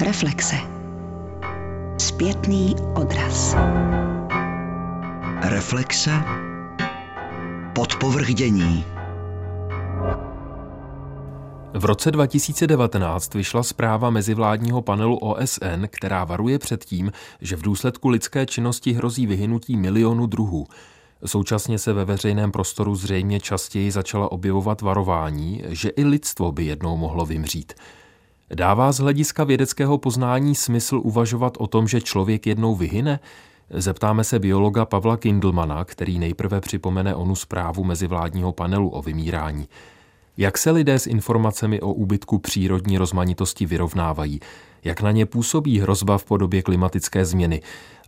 Reflexe. Zpětný odraz. Reflexe. Podpovrdění. V roce 2019 vyšla zpráva mezivládního panelu OSN, která varuje před tím, že v důsledku lidské činnosti hrozí vyhynutí milionu druhů. Současně se ve veřejném prostoru zřejmě častěji začala objevovat varování, že i lidstvo by jednou mohlo vymřít. Dává z hlediska vědeckého poznání smysl uvažovat o tom, že člověk jednou vyhyne? Zeptáme se biologa Pavla Kindlmana, který nejprve připomene onu zprávu mezivládního panelu o vymírání. Jak se lidé s informacemi o úbytku přírodní rozmanitosti vyrovnávají? Jak na ně působí hrozba v podobě klimatické změny?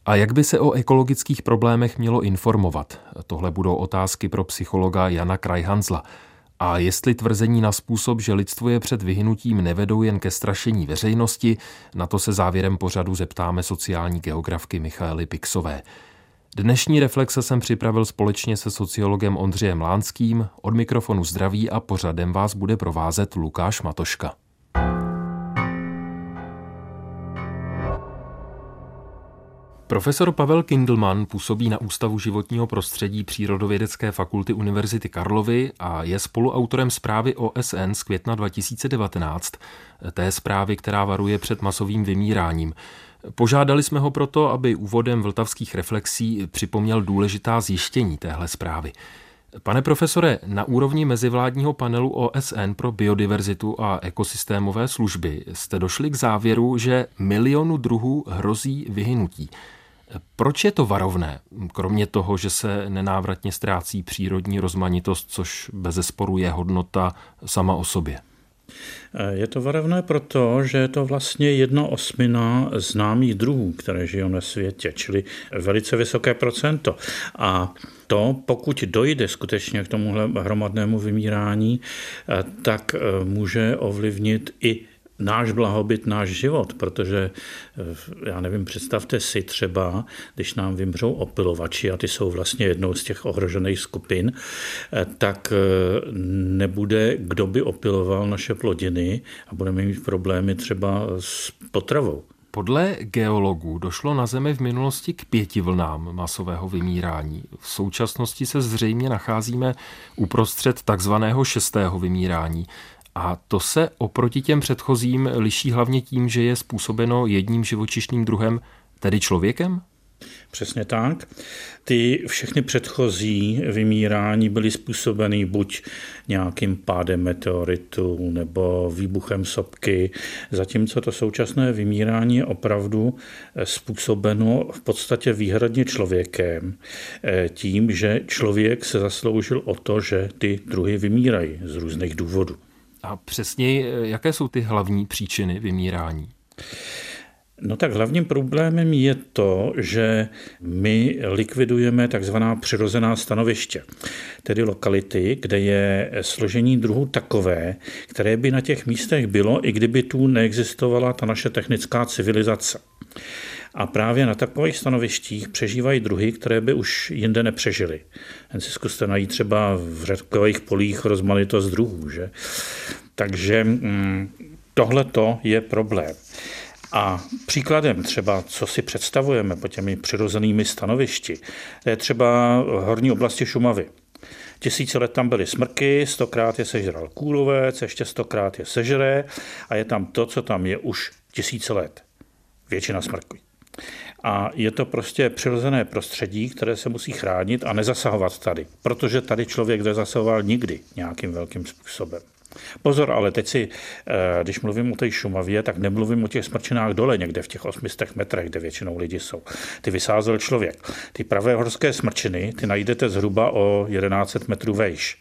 A jak by se o ekologických problémech mělo informovat? Tohle budou otázky pro psychologa Jana Krajhanzla. A jestli tvrzení na způsob, že lidstvo je před vyhynutím, nevedou jen ke strašení veřejnosti, na to se závěrem pořadu zeptáme sociální geografky Michaely Pixové. Dnešní reflexe jsem připravil společně se sociologem Ondřejem Lánským. Od mikrofonu zdraví a pořadem vás bude provázet Lukáš Matoška. Profesor Pavel Kindelman působí na Ústavu životního prostředí Přírodovědecké fakulty Univerzity Karlovy a je spoluautorem zprávy OSN z května 2019, té zprávy, která varuje před masovým vymíráním. Požádali jsme ho proto, aby úvodem vltavských reflexí připomněl důležitá zjištění téhle zprávy. Pane profesore, na úrovni mezivládního panelu OSN pro biodiverzitu a ekosystémové služby jste došli k závěru, že milionu druhů hrozí vyhynutí. Proč je to varovné, kromě toho, že se nenávratně ztrácí přírodní rozmanitost, což bez zesporu je hodnota sama o sobě? Je to varovné proto, že je to vlastně jedna osmina známých druhů, které žijou na světě, čili velice vysoké procento. A to, pokud dojde skutečně k tomuhle hromadnému vymírání, tak může ovlivnit i náš blahobyt, náš život, protože eh, já nevím, představte si třeba, když nám vymřou opilovači a ty jsou vlastně jednou z těch ohrožených skupin, eh, tak eh, nebude, kdo by opiloval naše plodiny a budeme mít problémy třeba s potravou. Podle geologů došlo na Zemi v minulosti k pěti vlnám masového vymírání. V současnosti se zřejmě nacházíme uprostřed takzvaného šestého vymírání. A to se oproti těm předchozím liší hlavně tím, že je způsobeno jedním živočišným druhem, tedy člověkem? Přesně tak. Ty všechny předchozí vymírání byly způsobeny buď nějakým pádem meteoritu nebo výbuchem sopky, zatímco to současné vymírání je opravdu způsobeno v podstatě výhradně člověkem, eh, tím, že člověk se zasloužil o to, že ty druhy vymírají z různých důvodů. A přesně, jaké jsou ty hlavní příčiny vymírání? No tak hlavním problémem je to, že my likvidujeme takzvaná přirozená stanoviště, tedy lokality, kde je složení druhů takové, které by na těch místech bylo, i kdyby tu neexistovala ta naše technická civilizace. A právě na takových stanovištích přežívají druhy, které by už jinde nepřežily. Jen si zkuste najít třeba v řadkových polích rozmanitost druhů. Že? Takže mm, tohle je problém. A příkladem třeba, co si představujeme po těmi přirozenými stanovišti, je třeba horní oblasti Šumavy. Tisíce let tam byly smrky, stokrát je sežral kůlovec, ještě stokrát je sežere a je tam to, co tam je už tisíce let. Většina smrků. A je to prostě přirozené prostředí, které se musí chránit a nezasahovat tady, protože tady člověk nezasahoval nikdy nějakým velkým způsobem. Pozor, ale teď si, eh, když mluvím o té Šumavě, tak nemluvím o těch smrčinách dole, někde v těch 800 metrech, kde většinou lidi jsou. Ty vysázel člověk. Ty pravé horské smrčiny, ty najdete zhruba o 1100 metrů vejš.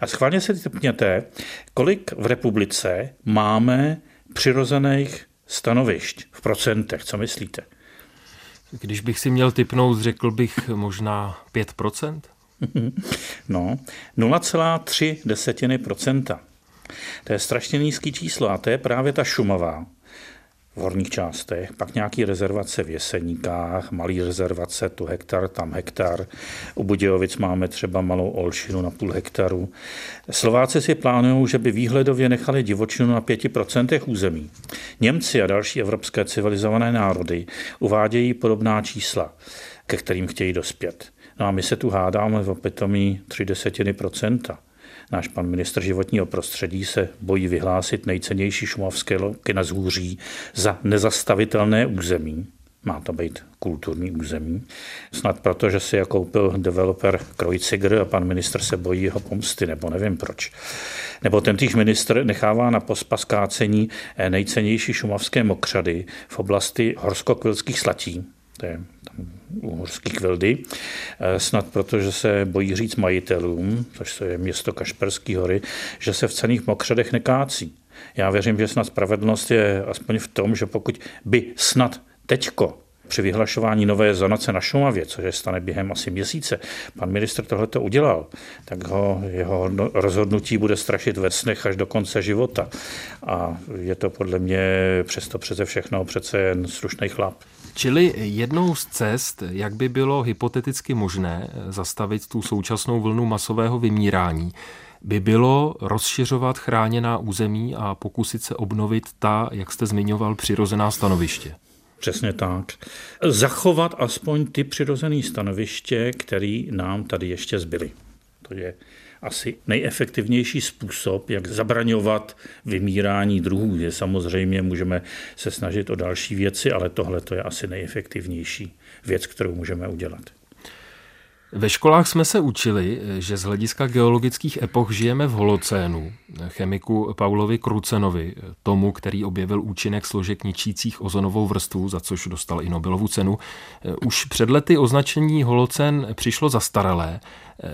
A schválně si typněte, kolik v republice máme přirozených stanovišť v procentech. Co myslíte? Když bych si měl typnout, řekl bych možná 5%? No, 0,3 desetiny procenta. To je strašně nízký číslo a to je právě ta Šumava. V horních částech, pak nějaký rezervace v Jeseníkách, malý rezervace, tu hektar, tam hektar. U Budějovic máme třeba malou Olšinu na půl hektaru. Slováci si plánují, že by výhledově nechali divočinu na 5% území. Němci a další evropské civilizované národy uvádějí podobná čísla, ke kterým chtějí dospět. No a my se tu hádáme v opitomí 3 desetiny procenta. Náš pan ministr životního prostředí se bojí vyhlásit nejcennější šumavské loky na zhůří za nezastavitelné území. Má to být kulturní území. Snad proto, že si je koupil developer Krojciger a pan ministr se bojí jeho pomsty, nebo nevím proč. Nebo ten týž ministr nechává na pospas kácení nejcennější šumavské mokřady v oblasti horskokvilských slatí. To je tam uhorský kvildy, eh, snad proto, že se bojí říct majitelům, což je město Kašperský hory, že se v cených mokřadech nekácí. Já věřím, že snad spravedlnost je aspoň v tom, že pokud by snad teďko při vyhlašování nové zonace na Šumavě, což je stane během asi měsíce, pan ministr tohle to udělal, tak ho, jeho rozhodnutí bude strašit ve snech až do konce života. A je to podle mě přesto přeze všechno přece jen slušný chlap. Čili jednou z cest, jak by bylo hypoteticky možné zastavit tu současnou vlnu masového vymírání, by bylo rozšiřovat chráněná území a pokusit se obnovit ta, jak jste zmiňoval, přirozená stanoviště. Přesně tak. Zachovat aspoň ty přirozené stanoviště, které nám tady ještě zbyly. To je asi nejefektivnější způsob, jak zabraňovat vymírání druhů. Je samozřejmě můžeme se snažit o další věci, ale tohle to je asi nejefektivnější věc, kterou můžeme udělat. Ve školách jsme se učili, že z hlediska geologických epoch žijeme v holocénu. Chemiku Paulovi Krucenovi, tomu, který objevil účinek složek ničících ozonovou vrstvu, za což dostal i Nobelovu cenu, už před lety označení holocén přišlo zastaralé.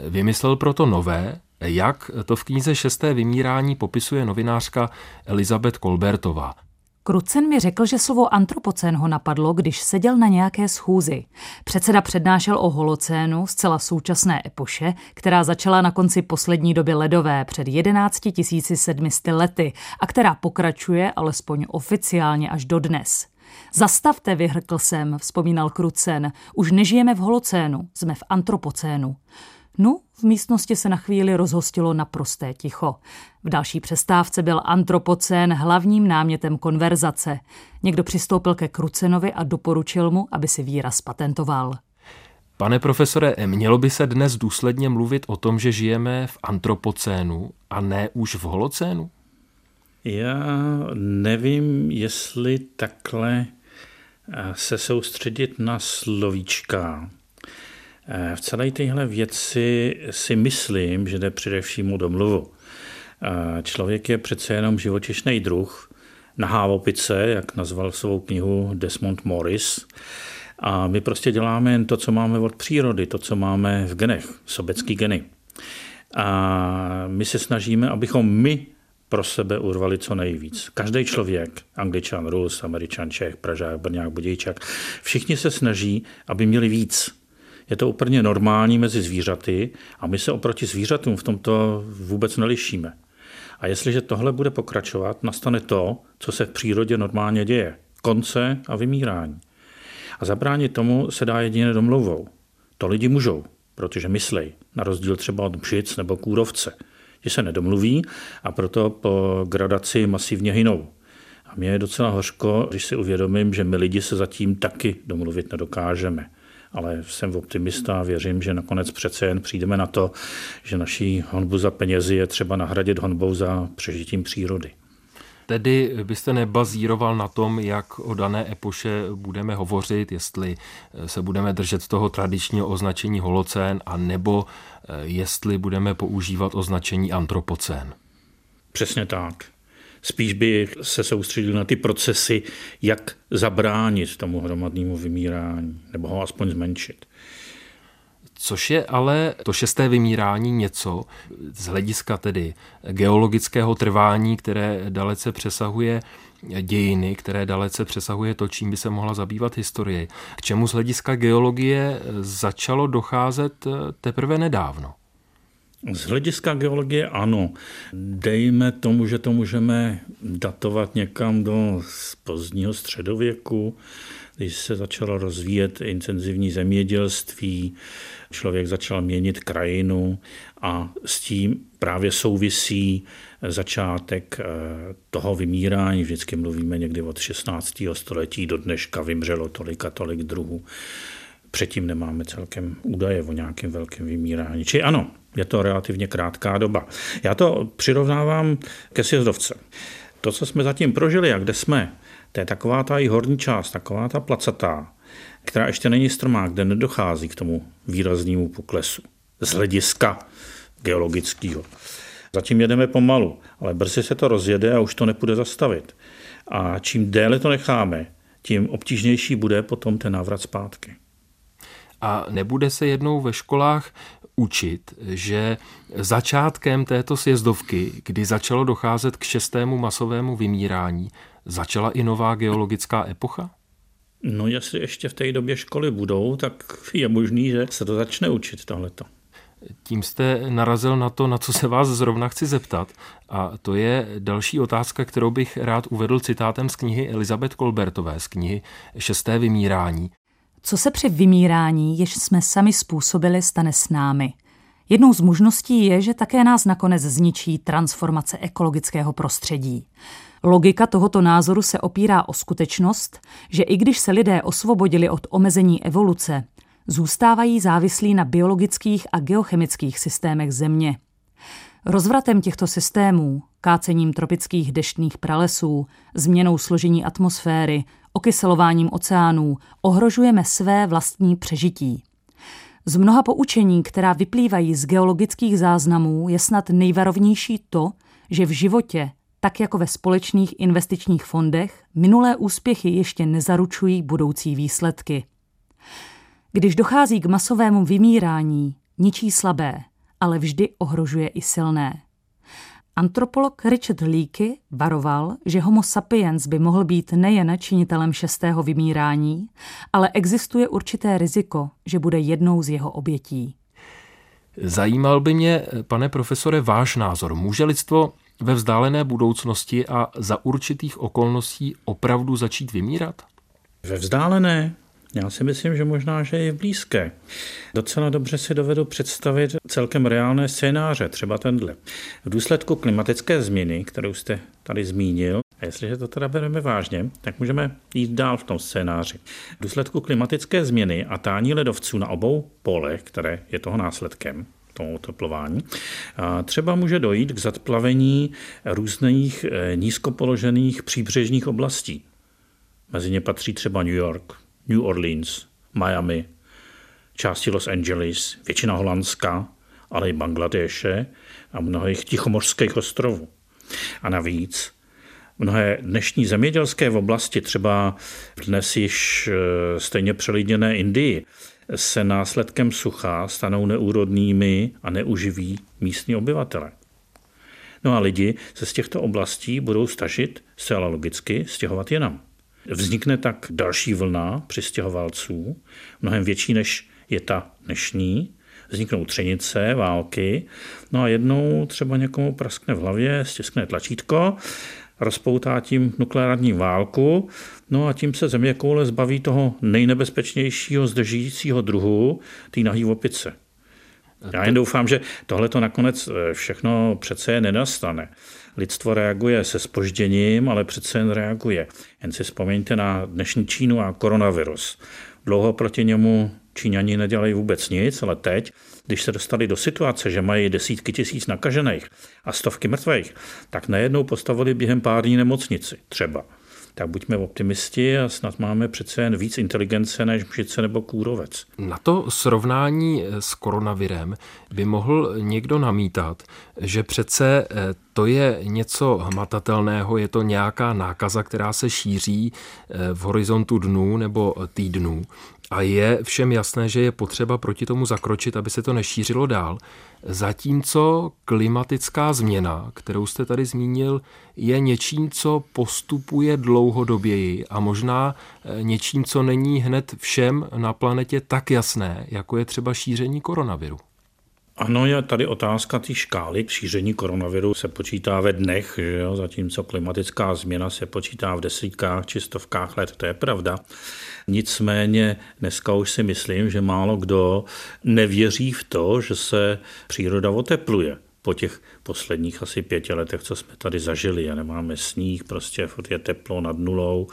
Vymyslel proto nové, jak to v knize Šesté vymírání popisuje novinářka Elizabeth Kolbertová. Krucen mi řekl, že slovo antropocén ho napadlo, když seděl na nějaké schůzi. Předseda přednášel o holocénu, zcela současné epoše, která začala na konci poslední doby ledové před 11 700 lety a která pokračuje alespoň oficiálně až do dnes. Zastavte, vyhrkl jsem, vzpomínal Krucen. Už nežijeme v holocénu, jsme v antropocénu. No, v místnosti se na chvíli rozhostilo naprosté ticho. V další přestávce byl antropocén hlavním námětem konverzace. Někdo přistoupil ke Krucenovi a doporučil mu, aby si výraz patentoval. Pane profesore, mělo by se dnes důsledně mluvit o tom, že žijeme v antropocénu a ne už v holocénu? Já nevím, jestli takhle eh, se soustředit na slovíčka. Eh, v celé téhle věci si myslím, že jde především o domluvu. Eh, člověk je přece jenom živočišný druh, nahá opice, jak nazval svou knihu Desmond Morris. A my prostě děláme jen to, co máme od přírody, to, co máme v genech, sobecký geny. A my se snažíme, abychom my pro sebe urvali co nejvíc. Každý člověk, angličan, Rus, američan, Čech, Pražák, Brňák, Budějčák, všichni se snaží, aby měli víc. Je to úplně normální mezi zvířaty a my se oproti zvířatům v tomto vůbec nelišíme. A jestliže tohle bude pokračovat, nastane to, co se v přírodě normálně děje. Konce a vymírání. A zabránit tomu se dá jedině domluvou. To lidi můžou, protože myslej, na rozdíl třeba od pšic nebo kůrovce, že se nedomluví a proto po gradaci masivně hynou. A mě je docela hořko, když si uvědomím, že my lidi se zatím taky domluvit nedokážeme ale jsem optimista a věřím, že nakonec přece jen přijdeme na to, že naší honbu za penězi je třeba nahradit honbou za přežitím přírody. Tedy byste nebazíroval na tom, jak o dané epoše budeme hovořit, jestli se budeme držet toho tradičního označení holocén, a nebo eh, jestli budeme používat označení antropocén. Přesně tak. Spíš by se soustředil na ty procesy, jak zabránit tomu hromadnému vymírání, nebo ho aspoň zmenšit. Což je ale to šesté vymírání něco z hlediska tedy geologického trvání, které dalece přesahuje dějiny, které dalece přesahuje to, čím by se mohla zabývat historie. K čemu z hlediska geologie začalo docházet teprve nedávno? Z hlediska geologie ano. Dejme tomu, že to můžeme datovat někam do pozdního středověku, když se začalo rozvíjet intenzivní zemědělství, člověk začal měnit krajinu a s tím právě souvisí začátek eh, toho vymírání. Vždycky mluvíme někdy od 16. století do dneška vymřelo tolik a tolik druhů. Předtím nemáme celkem údaje o nějakém velkém vymírání. Či ano, je to relativně krátká doba. Já to přirovnávám ke sjezdovce. To, co jsme zatím prožili a kde jsme, to je taková ta i horní část, taková ta placatá, která ještě není strmá, kde nedochází k tomu výraznému poklesu z hlediska geologického. Zatím jedeme pomalu, ale brzy se to rozjede a už to nepůjde zastavit. A čím déle to necháme, tím obtížnější bude potom ten návrat zpátky. A nebude se jednou ve školách učit, že začátkem této sjezdovky, kdy začalo docházet k šestému masovému vymírání, začala i nová geologická epocha? No jestli ještě v té době školy budou, tak je možný, že se to začne učit tohleto. Tím jste narazil na to, na co se vás zrovna chci zeptat. A to je další otázka, kterou bych rád uvedl citátem z knihy Elizabeth Kolbertové, z knihy Šesté vymírání. Co se při vymírání, jež jsme sami způsobili, stane s námi? Jednou z možností je, že také nás nakonec zničí transformace ekologického prostředí. Logika tohoto názoru se opírá o skutečnost, že i když se lidé osvobodili od omezení evoluce, zůstávají závislí na biologických a geochemických systémech Země. Rozvratem těchto systémů, kácením tropických deštných pralesů, změnou složení atmosféry, okyselováním oceánů ohrožujeme své vlastní přežití. Z mnoha poučení, která vyplývají z geologických záznamů, je snad nejvarovnější to, že v životě, tak jako ve společných investičních fondech, minulé úspěchy ještě nezaručují budoucí výsledky. Když dochází k masovému vymírání, ničí slabé, ale vždy ohrožuje i silné. Antropolog Richard Leakey varoval, že homo sapiens by mohl být nejen činitelem šestého vymírání, ale existuje určité riziko, že bude jednou z jeho obětí. Zajímal by mě, pane profesore, váš názor. Může lidstvo ve vzdálené budoucnosti a za určitých okolností opravdu začít vymírat? Ve vzdálené? Já si myslím, že možná, že je blízké. Docela dobře si dovedu představit celkem reálné scénáře, třeba tenhle. V důsledku klimatické změny, kterou jste tady zmínil, a jestliže to teda bereme vážně, tak můžeme jít dál v tom scénáři. V důsledku klimatické změny a tání ledovců na obou polech, které je toho následkem, tomu oteplování. A třeba může dojít k zadplavení různých eh, nízkopoložených příbřežních oblastí. Mezi ně patří třeba New York, New Orleans, Miami, části Los Angeles, většina Holandska, ale i Bangladeše a mnohých tichomorských ostrovů. A navíc mnohé dnešní zemědělské v oblasti, třeba dnes již e, stejně přelidněné Indii, se následkem sucha stanou neúrodnými a neuživí místní obyvatele. No a lidi se z těchto oblastí budou stažit zcela logicky stěhovat jinam. Vznikne tak další vlna přistěhovalců, mnohem větší než je ta dnešní. Vzniknou třenice, války, no a jednou třeba někomu praskne v hlavě, stiskne tlačítko, rozpoutá tím nukleární válku, no a tím se země koule zbaví toho nejnebezpečnějšího zdržícího druhu, té nahý opice. Já jen doufám, že tohle to nakonec eh, všechno přece nenastane. Lidstvo reaguje se spožděním, ale přece jen reaguje. Jen si vzpomeňte na dnešní Čínu a koronavirus. Dlouho proti němu Číňani nedělají vůbec nic, ale teď, když se dostali do situace, že mají desítky tisíc nakažených a stovky mrtvých, tak najednou postavili během pár dní nemocnici třeba tak buďme optimisti a snad máme přece jen víc inteligence než mšice nebo kůrovec. Na to srovnání s koronavirem by mohl někdo namítat, že přece eh, to je něco hmatatelného, je to nějaká nákaza, která se šíří eh, v horizontu dnů nebo týdnů. A je všem jasné, že je potřeba proti tomu zakročit, aby se to nešířilo dál. Zatímco klimatická změna, kterou jste tady zmínil, je něčím, co postupuje dlouhodoběji a možná eh, něčím, co není hned všem na planetě tak jasné, jako je třeba šíření koronaviru. Ano, je tady otázka té škály. Šíření koronaviru se počítá ve dnech, že jo? zatímco klimatická změna se počítá v desítkách či stovkách let, to je pravda. Nicméně dneska už si myslím, že málo kdo nevěří v to, že se příroda otepluje po těch posledních asi pěti letech, co jsme tady zažili a nemáme sníh, prostě je teplo nad nulou.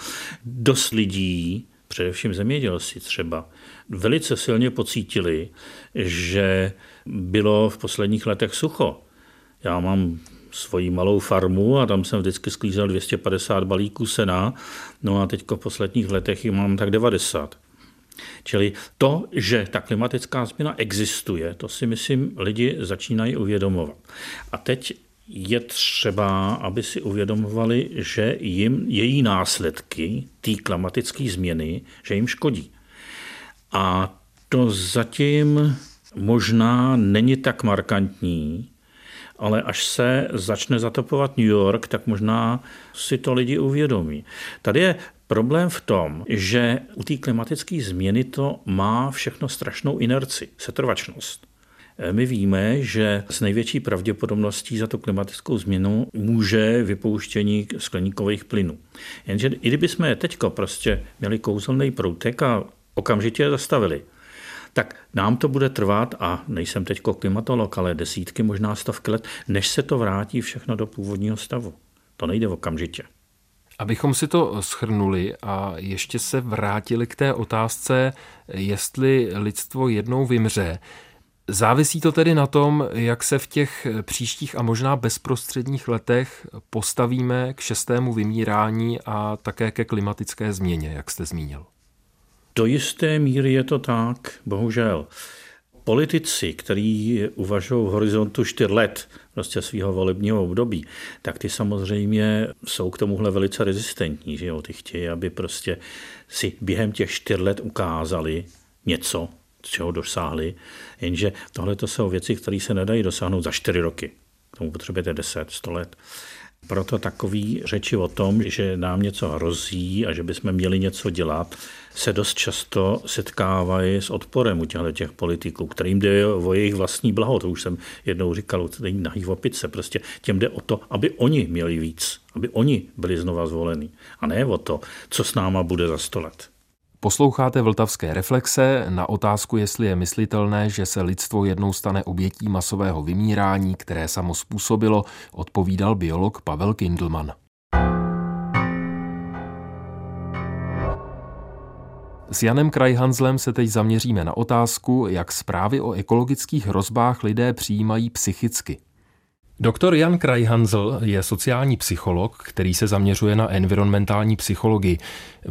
Dost lidí, především zemědělci třeba, velice silně pocítili, že bylo v posledních letech sucho. Já mám svoji malou farmu a tam jsem vždycky sklízel 250 balíků sena, no a teď v posledních letech jich mám tak 90. Čili to, že ta klimatická změna existuje, to si myslím lidi začínají uvědomovat. A teď je třeba, aby si uvědomovali, že jim její následky, té klimatické změny, že jim škodí. A to zatím možná není tak markantní, ale až se začne zatopovat New York, tak možná si to lidi uvědomí. Tady je problém v tom, že u té klimatické změny to má všechno strašnou inerci, setrvačnost. My víme, že s největší pravděpodobností za tu klimatickou změnu může vypouštění skleníkových plynů. Jenže i kdyby jsme teď prostě měli kouzelný proutek a okamžitě je zastavili, tak nám to bude trvat, a nejsem teď klimatolog, ale desítky, možná stovky let, než se to vrátí všechno do původního stavu. To nejde okamžitě. Abychom si to schrnuli a ještě se vrátili k té otázce, jestli lidstvo jednou vymře, Závisí to tedy na tom, jak se v těch příštích a možná bezprostředních letech postavíme k šestému vymírání a také ke klimatické změně, jak jste zmínil. Do jisté míry je to tak, bohužel. Politici, kteří uvažují v horizontu 4 let prostě svého volebního období, tak ty samozřejmě jsou k tomuhle velice rezistentní. Že jo? Ty chtějí, aby prostě si během těch 4 let ukázali něco, čeho dosáhli, jenže tohle to jsou věci, které se nedají dosáhnout za 4 roky. K tomu potřebujete 10, 100 let. Proto takový řeči o tom, že nám něco hrozí a že bychom měli něco dělat, se dost často setkávají s odporem u těchto těch politiků, kterým jde o jejich vlastní blaho. To už jsem jednou říkal, to není nahý opice. Prostě těm jde o to, aby oni měli víc, aby oni byli znova zvoleni. A ne o to, co s náma bude za sto let. Posloucháte Vltavské reflexe na otázku, jestli je myslitelné, že se lidstvo jednou stane obětí masového vymírání, které samo způsobilo, odpovídal biolog Pavel Kindelman. S Janem Krajhanzlem se teď zaměříme na otázku, jak zprávy o ekologických hrozbách lidé přijímají psychicky. Doktor Jan Krajhanzl je sociální psycholog, který se zaměřuje na environmentální psychologii.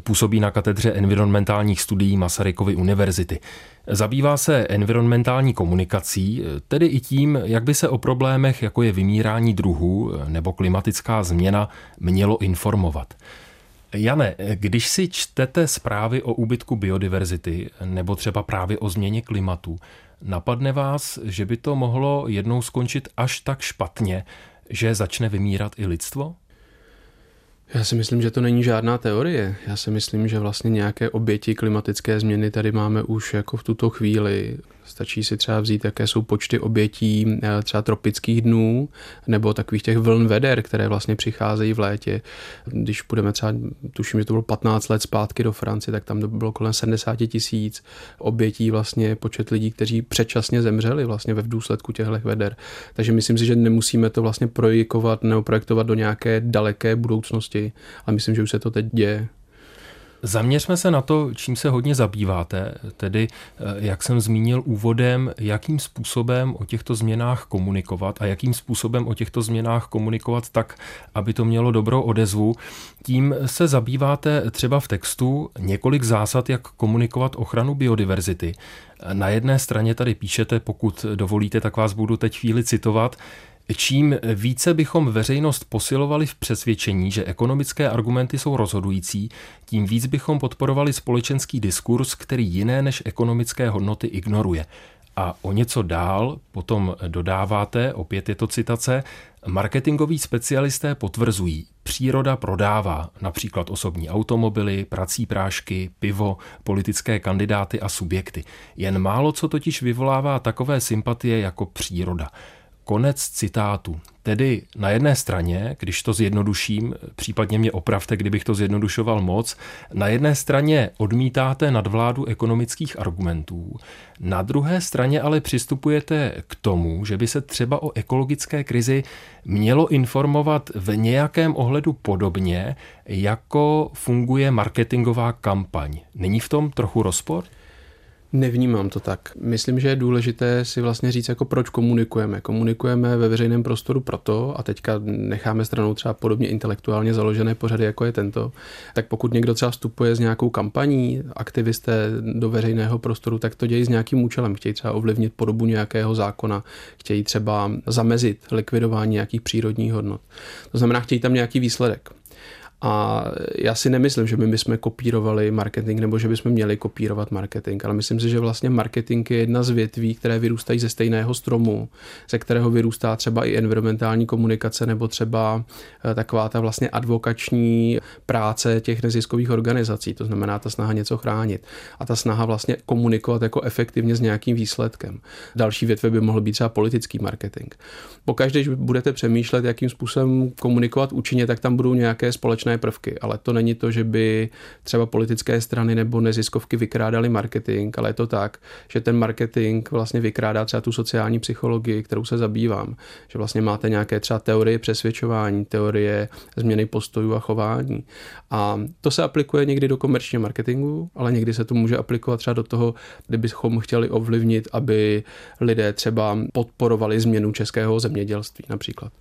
Působí na katedře environmentálních studií Masarykovy univerzity. Zabývá se environmentální komunikací, tedy i tím, jak by se o problémech, jako je vymírání druhů nebo klimatická změna, mělo informovat. Jane, když si čtete zprávy o úbytku biodiverzity nebo třeba právě o změně klimatu, napadne vás, že by to mohlo jednou skončit až tak špatně, že začne vymírat i lidstvo? Já si myslím, že to není žádná teorie. Já si myslím, že vlastně nějaké oběti klimatické změny tady máme už jako v tuto chvíli. Stačí si třeba vzít, jaké jsou počty obětí eh, třeba tropických dnů nebo takových těch vln veder, které vlastně přicházejí v létě. Když půjdeme třeba, tuším, že to bylo 15 let zpátky do Francie, tak tam bylo kolem 70 tisíc obětí vlastně počet lidí, kteří předčasně zemřeli vlastně ve důsledku těchto veder. Takže myslím si, že nemusíme to vlastně projekovat nebo projektovat do nějaké daleké budoucnosti, ale myslím, že už se to teď děje. Zaměřme se na to, čím se hodně zabýváte, tedy, eh, jak jsem zmínil úvodem, jakým způsobem o těchto změnách komunikovat a jakým způsobem o těchto změnách komunikovat tak, aby to mělo dobrou odezvu. Tím se zabýváte třeba v textu několik zásad, jak komunikovat ochranu biodiverzity. Na jedné straně tady píšete, pokud dovolíte, tak vás budu teď chvíli citovat, Čím více bychom veřejnost posilovali v přesvědčení, že ekonomické argumenty jsou rozhodující, tím víc bychom podporovali společenský diskurs, který jiné než ekonomické hodnoty ignoruje. A o něco dál potom dodáváte, opět je to citace, marketingoví specialisté potvrzují, příroda prodává například osobní automobily, prací prášky, pivo, politické kandidáty a subjekty. Jen málo co totiž vyvolává takové sympatie jako příroda. Konec citátu. Tedy na jedné straně, když to zjednoduším, případně mě opravte, kdybych to zjednodušoval moc, na jedné straně odmítáte nadvládu ekonomických argumentů, na druhé straně ale přistupujete k tomu, že by se třeba o ekologické krizi mělo informovat v nějakém ohledu podobně, jako funguje marketingová kampaň. Není v tom trochu rozpor? Nevnímám to tak. Myslím, že je důležité si vlastně říct, jako proč komunikujeme. Komunikujeme ve veřejném prostoru proto, a teďka necháme stranou třeba podobně intelektuálně založené pořady, jako je tento, tak pokud někdo třeba vstupuje s nějakou kampaní, aktivisté do veřejného prostoru, tak to dějí s nějakým účelem. Chtějí třeba ovlivnit podobu nějakého zákona, chtějí třeba zamezit likvidování nějakých přírodních hodnot. To znamená, chtějí tam nějaký výsledek. A já si nemyslím, že my bychom kopírovali marketing nebo že bychom měli kopírovat marketing, ale myslím si, že vlastně marketing je jedna z větví, které vyrůstají ze stejného stromu, ze kterého vyrůstá třeba i environmentální komunikace nebo třeba eh, taková ta vlastně advokační práce těch neziskových organizací, to znamená ta snaha něco chránit a ta snaha vlastně komunikovat jako efektivně s nějakým výsledkem. Další větve by mohl být třeba politický marketing. Pokaždé, když budete přemýšlet, jakým způsobem komunikovat účinně, tak tam budou nějaké společné společné prvky, ale to není to, že by třeba politické strany nebo neziskovky vykrádali marketing, ale je to tak, že ten marketing vlastně vykrádá třeba tu sociální psychologii, kterou se zabývám, že vlastně máte nějaké třeba teorie přesvědčování, teorie změny postojů a chování. A to se aplikuje někdy do komerčního marketingu, ale někdy se to může aplikovat třeba do toho, kdybychom chtěli ovlivnit, aby lidé třeba podporovali změnu českého zemědělství například.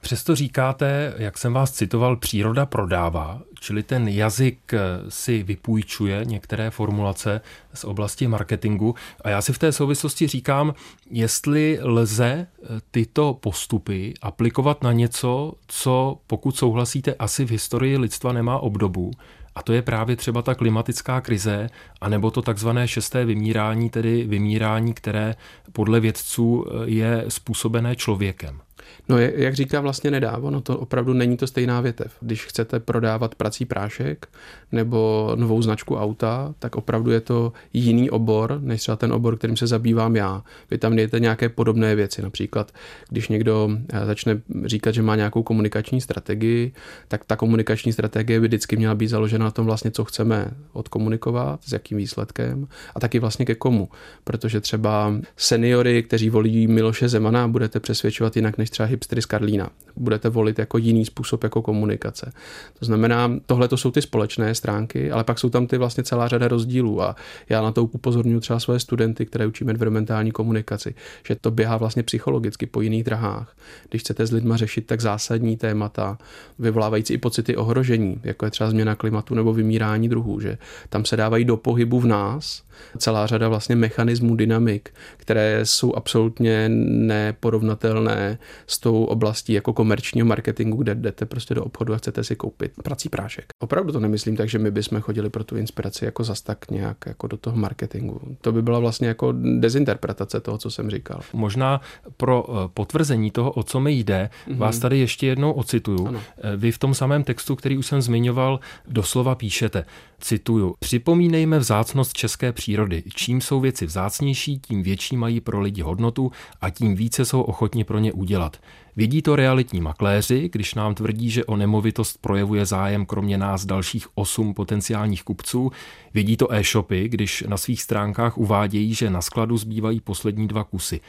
Přesto říkáte, jak jsem vás citoval, příroda prodává, čili ten jazyk si vypůjčuje některé formulace z oblasti marketingu. A já si v té souvislosti říkám, jestli lze tyto postupy aplikovat na něco, co, pokud souhlasíte, asi v historii lidstva nemá obdobu. A to je právě třeba ta klimatická krize, anebo to takzvané šesté vymírání, tedy vymírání, které podle vědců je způsobené člověkem. No, jak říká vlastně nedá, no to opravdu není to stejná větev. Když chcete prodávat prací prášek nebo novou značku auta, tak opravdu je to jiný obor, než třeba ten obor, kterým se zabývám já. Vy tam mějete nějaké podobné věci. Například, když někdo eh, začne říkat, že má nějakou komunikační strategii, tak ta komunikační strategie by vždycky měla být založena na tom vlastně, co chceme odkomunikovat, s jakým výsledkem a taky vlastně ke komu. Protože třeba seniory, kteří volí Miloše Zemana, budete přesvědčovat jinak než třeba hipstery z Karlína. Budete volit jako jiný způsob jako komunikace. To znamená, tohle to jsou ty společné stránky, ale pak jsou tam ty vlastně celá řada rozdílů a já na to upozorňuji třeba své studenty, které učím environmentální komunikaci, že to běhá vlastně psychologicky po jiných drahách. Když chcete s lidma řešit tak zásadní témata, vyvolávající i pocity ohrožení, jako je třeba změna klimatu nebo vymírání druhů, že tam se dávají do pohybu v nás celá řada vlastně mechanismů, dynamik, které jsou absolutně neporovnatelné s tou oblastí jako komerčního marketingu, kde jdete prostě do obchodu a chcete si koupit prací prášek. Opravdu to nemyslím tak, že my bychom chodili pro tu inspiraci jako zas tak nějak jako do toho marketingu. To by byla vlastně jako dezinterpretace toho, co jsem říkal. Možná pro eh, potvrzení toho, o co mi jde, mm-hmm. vás tady ještě jednou ocituju. Ano. Eh, vy v tom samém textu, který už jsem zmiňoval, doslova píšete, cituju, připomínejme vzácnost české přírody. Čím jsou věci vzácnější, tím větší mají pro lidi hodnotu a tím více jsou ochotni pro ně udělat. Vidí to realitní makléři, když nám tvrdí, že o nemovitost projevuje zájem kromě nás dalších osm potenciálních kupců. Vidí to e-shopy, když na svých stránkách uvádějí, že na skladu zbývají poslední dva kusy.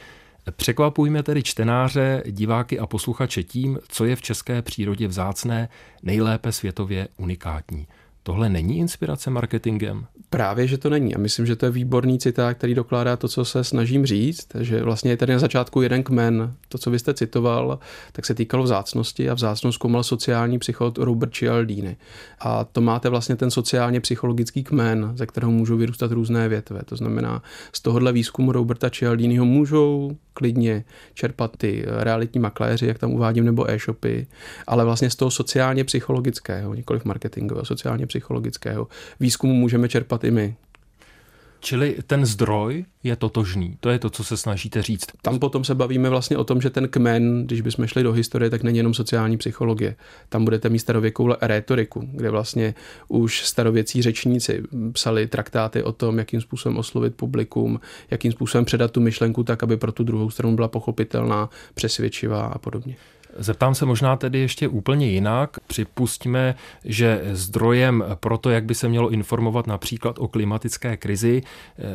Překvapujme tedy čtenáře, diváky a posluchače tím, co je v české přírodě vzácné, nejlépe světově unikátní. Tohle není inspirace marketingem? Právě, že to není. A myslím, že to je výborný citát, který dokládá to, co se snažím říct, že vlastně je tady na začátku jeden kmen. To, co vy jste citoval, tak se týkalo vzácnosti a vzácnost zkoumal sociální psycholog Robert Cialdini. A to máte vlastně ten sociálně psychologický kmen, ze kterého můžou vyrůstat různé větve. To znamená, z tohohle výzkumu Roberta Cialdiniho můžou klidně čerpat ty realitní makléři, jak tam uvádím, nebo e-shopy, ale vlastně z toho sociálně psychologického, nikoliv marketingového, sociálně psychologického výzkumu můžeme čerpat i my. Čili ten zdroj je totožný. To je to, co se snažíte říct. Tam potom se bavíme vlastně o tom, že ten kmen, když bychom šli do historie, tak není jenom sociální psychologie. Tam budete mít starověkou rétoriku, kde vlastně už starověcí řečníci psali traktáty o tom, jakým způsobem oslovit publikum, jakým způsobem předat tu myšlenku tak, aby pro tu druhou stranu byla pochopitelná, přesvědčivá a podobně. Zeptám se možná tedy ještě úplně jinak. Připustíme, že zdrojem pro to, jak by se mělo informovat například o klimatické krizi,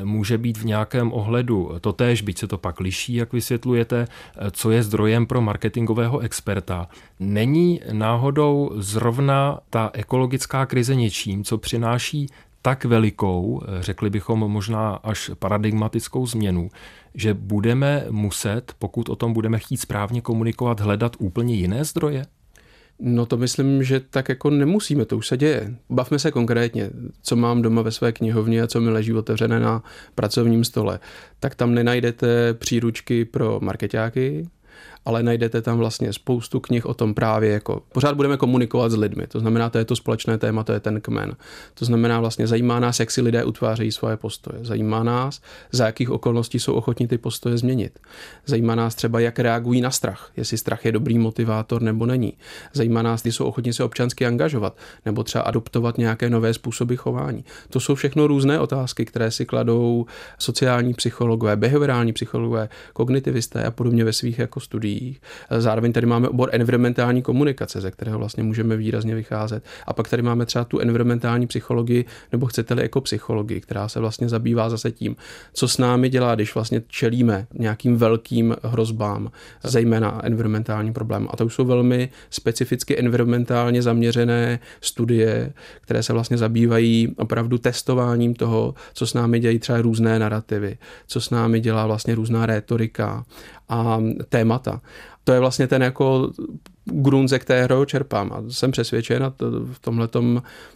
může být v nějakém ohledu totéž, byť se to pak liší, jak vysvětlujete, co je zdrojem pro marketingového experta. Není náhodou zrovna ta ekologická krize něčím, co přináší tak velikou, řekli bychom možná až paradigmatickou změnu, že budeme muset, pokud o tom budeme chtít správně komunikovat, hledat úplně jiné zdroje? No to myslím, že tak jako nemusíme, to už se děje. Bavme se konkrétně, co mám doma ve své knihovně a co mi leží otevřené na pracovním stole. Tak tam nenajdete příručky pro marketáky, ale najdete tam vlastně spoustu knih o tom právě jako pořád budeme komunikovat s lidmi. To znamená, to je to společné téma, to je ten kmen. To znamená, vlastně zajímá nás, jak si lidé utvářejí svoje postoje. Zajímá nás, za jakých okolností jsou ochotní ty postoje změnit. Zajímá nás třeba, jak reagují na strach, jestli strach je dobrý motivátor nebo není. Zajímá nás, jestli jsou ochotní se občansky angažovat nebo třeba adoptovat nějaké nové způsoby chování. To jsou všechno různé otázky, které si kladou sociální psychologové, behaviorální psychologové, kognitivisté a podobně ve svých jako studiích studiích. Zároveň tady máme obor environmentální komunikace, ze kterého vlastně můžeme výrazně vycházet. A pak tady máme třeba tu environmentální psychologii, nebo chcete-li jako psychologii, která se vlastně zabývá zase tím, co s námi dělá, když vlastně čelíme nějakým velkým hrozbám, zejména environmentální problém. A to už jsou velmi specificky environmentálně zaměřené studie, které se vlastně zabývají opravdu testováním toho, co s námi dělají třeba různé narrativy, co s námi dělá vlastně různá rétorika a témata. To je vlastně ten jako grunt, ze kterého čerpám. A jsem přesvědčen, a to, v tomhle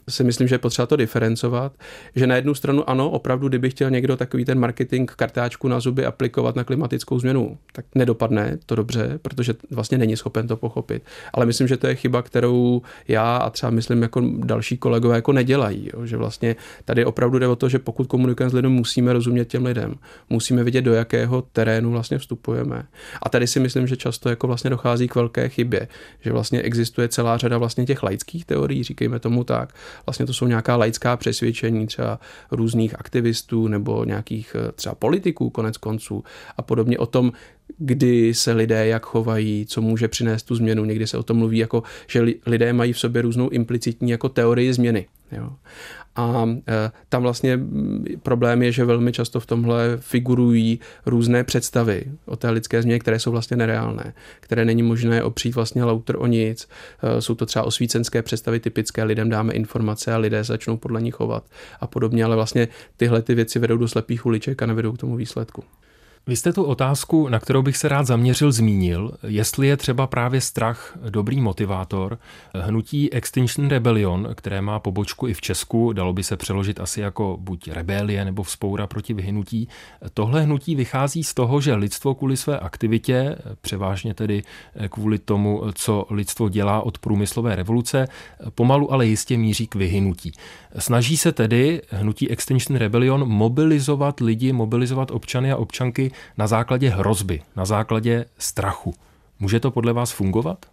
si myslím, že je potřeba to diferencovat, že na jednu stranu ano, opravdu, kdyby chtěl někdo takový ten marketing kartáčku na zuby aplikovat na klimatickou změnu, tak nedopadne to dobře, protože vlastně není schopen to pochopit. Ale myslím, že to je chyba, kterou já a třeba myslím jako další kolegové jako nedělají. Jo? Že vlastně tady opravdu jde o to, že pokud komunikujeme s lidem, musíme rozumět těm lidem. Musíme vidět, do jakého terénu vlastně vstupujeme. A tady si myslím, že často jako vlastně dochází k velké chybě, že vlastně existuje celá řada vlastně těch laických teorií, říkejme tomu tak. Vlastně to jsou nějaká laická přesvědčení třeba různých aktivistů nebo nějakých eh, třeba politiků konec konců a podobně o tom, kdy se lidé jak chovají, co může přinést tu změnu. Někdy se o tom mluví jako, že lidé mají v sobě různou implicitní jako teorii změny. Jo. A e, tam vlastně problém je, že velmi často v tomhle figurují různé představy o té lidské změně, které jsou vlastně nereálné, které není možné opřít vlastně lauter o nic. E, jsou to třeba osvícenské představy typické, lidem dáme informace a lidé začnou podle nich chovat a podobně, ale vlastně tyhle ty věci vedou do slepých uliček a nevedou k tomu výsledku. Vy jste tu otázku, na kterou bych se rád zaměřil, zmínil, jestli je třeba právě strach dobrý motivátor. Hnutí Extinction Rebellion, které má pobočku i v Česku, dalo by se přeložit asi jako buď rebelie nebo vzpoura proti vyhynutí. Tohle hnutí vychází z toho, že lidstvo kvůli své aktivitě, převážně tedy kvůli tomu, co lidstvo dělá od průmyslové revoluce, pomalu ale jistě míří k vyhynutí. Snaží se tedy hnutí Extinction Rebellion mobilizovat lidi, mobilizovat občany a občanky na základě hrozby, na základě strachu. Může to podle vás fungovat?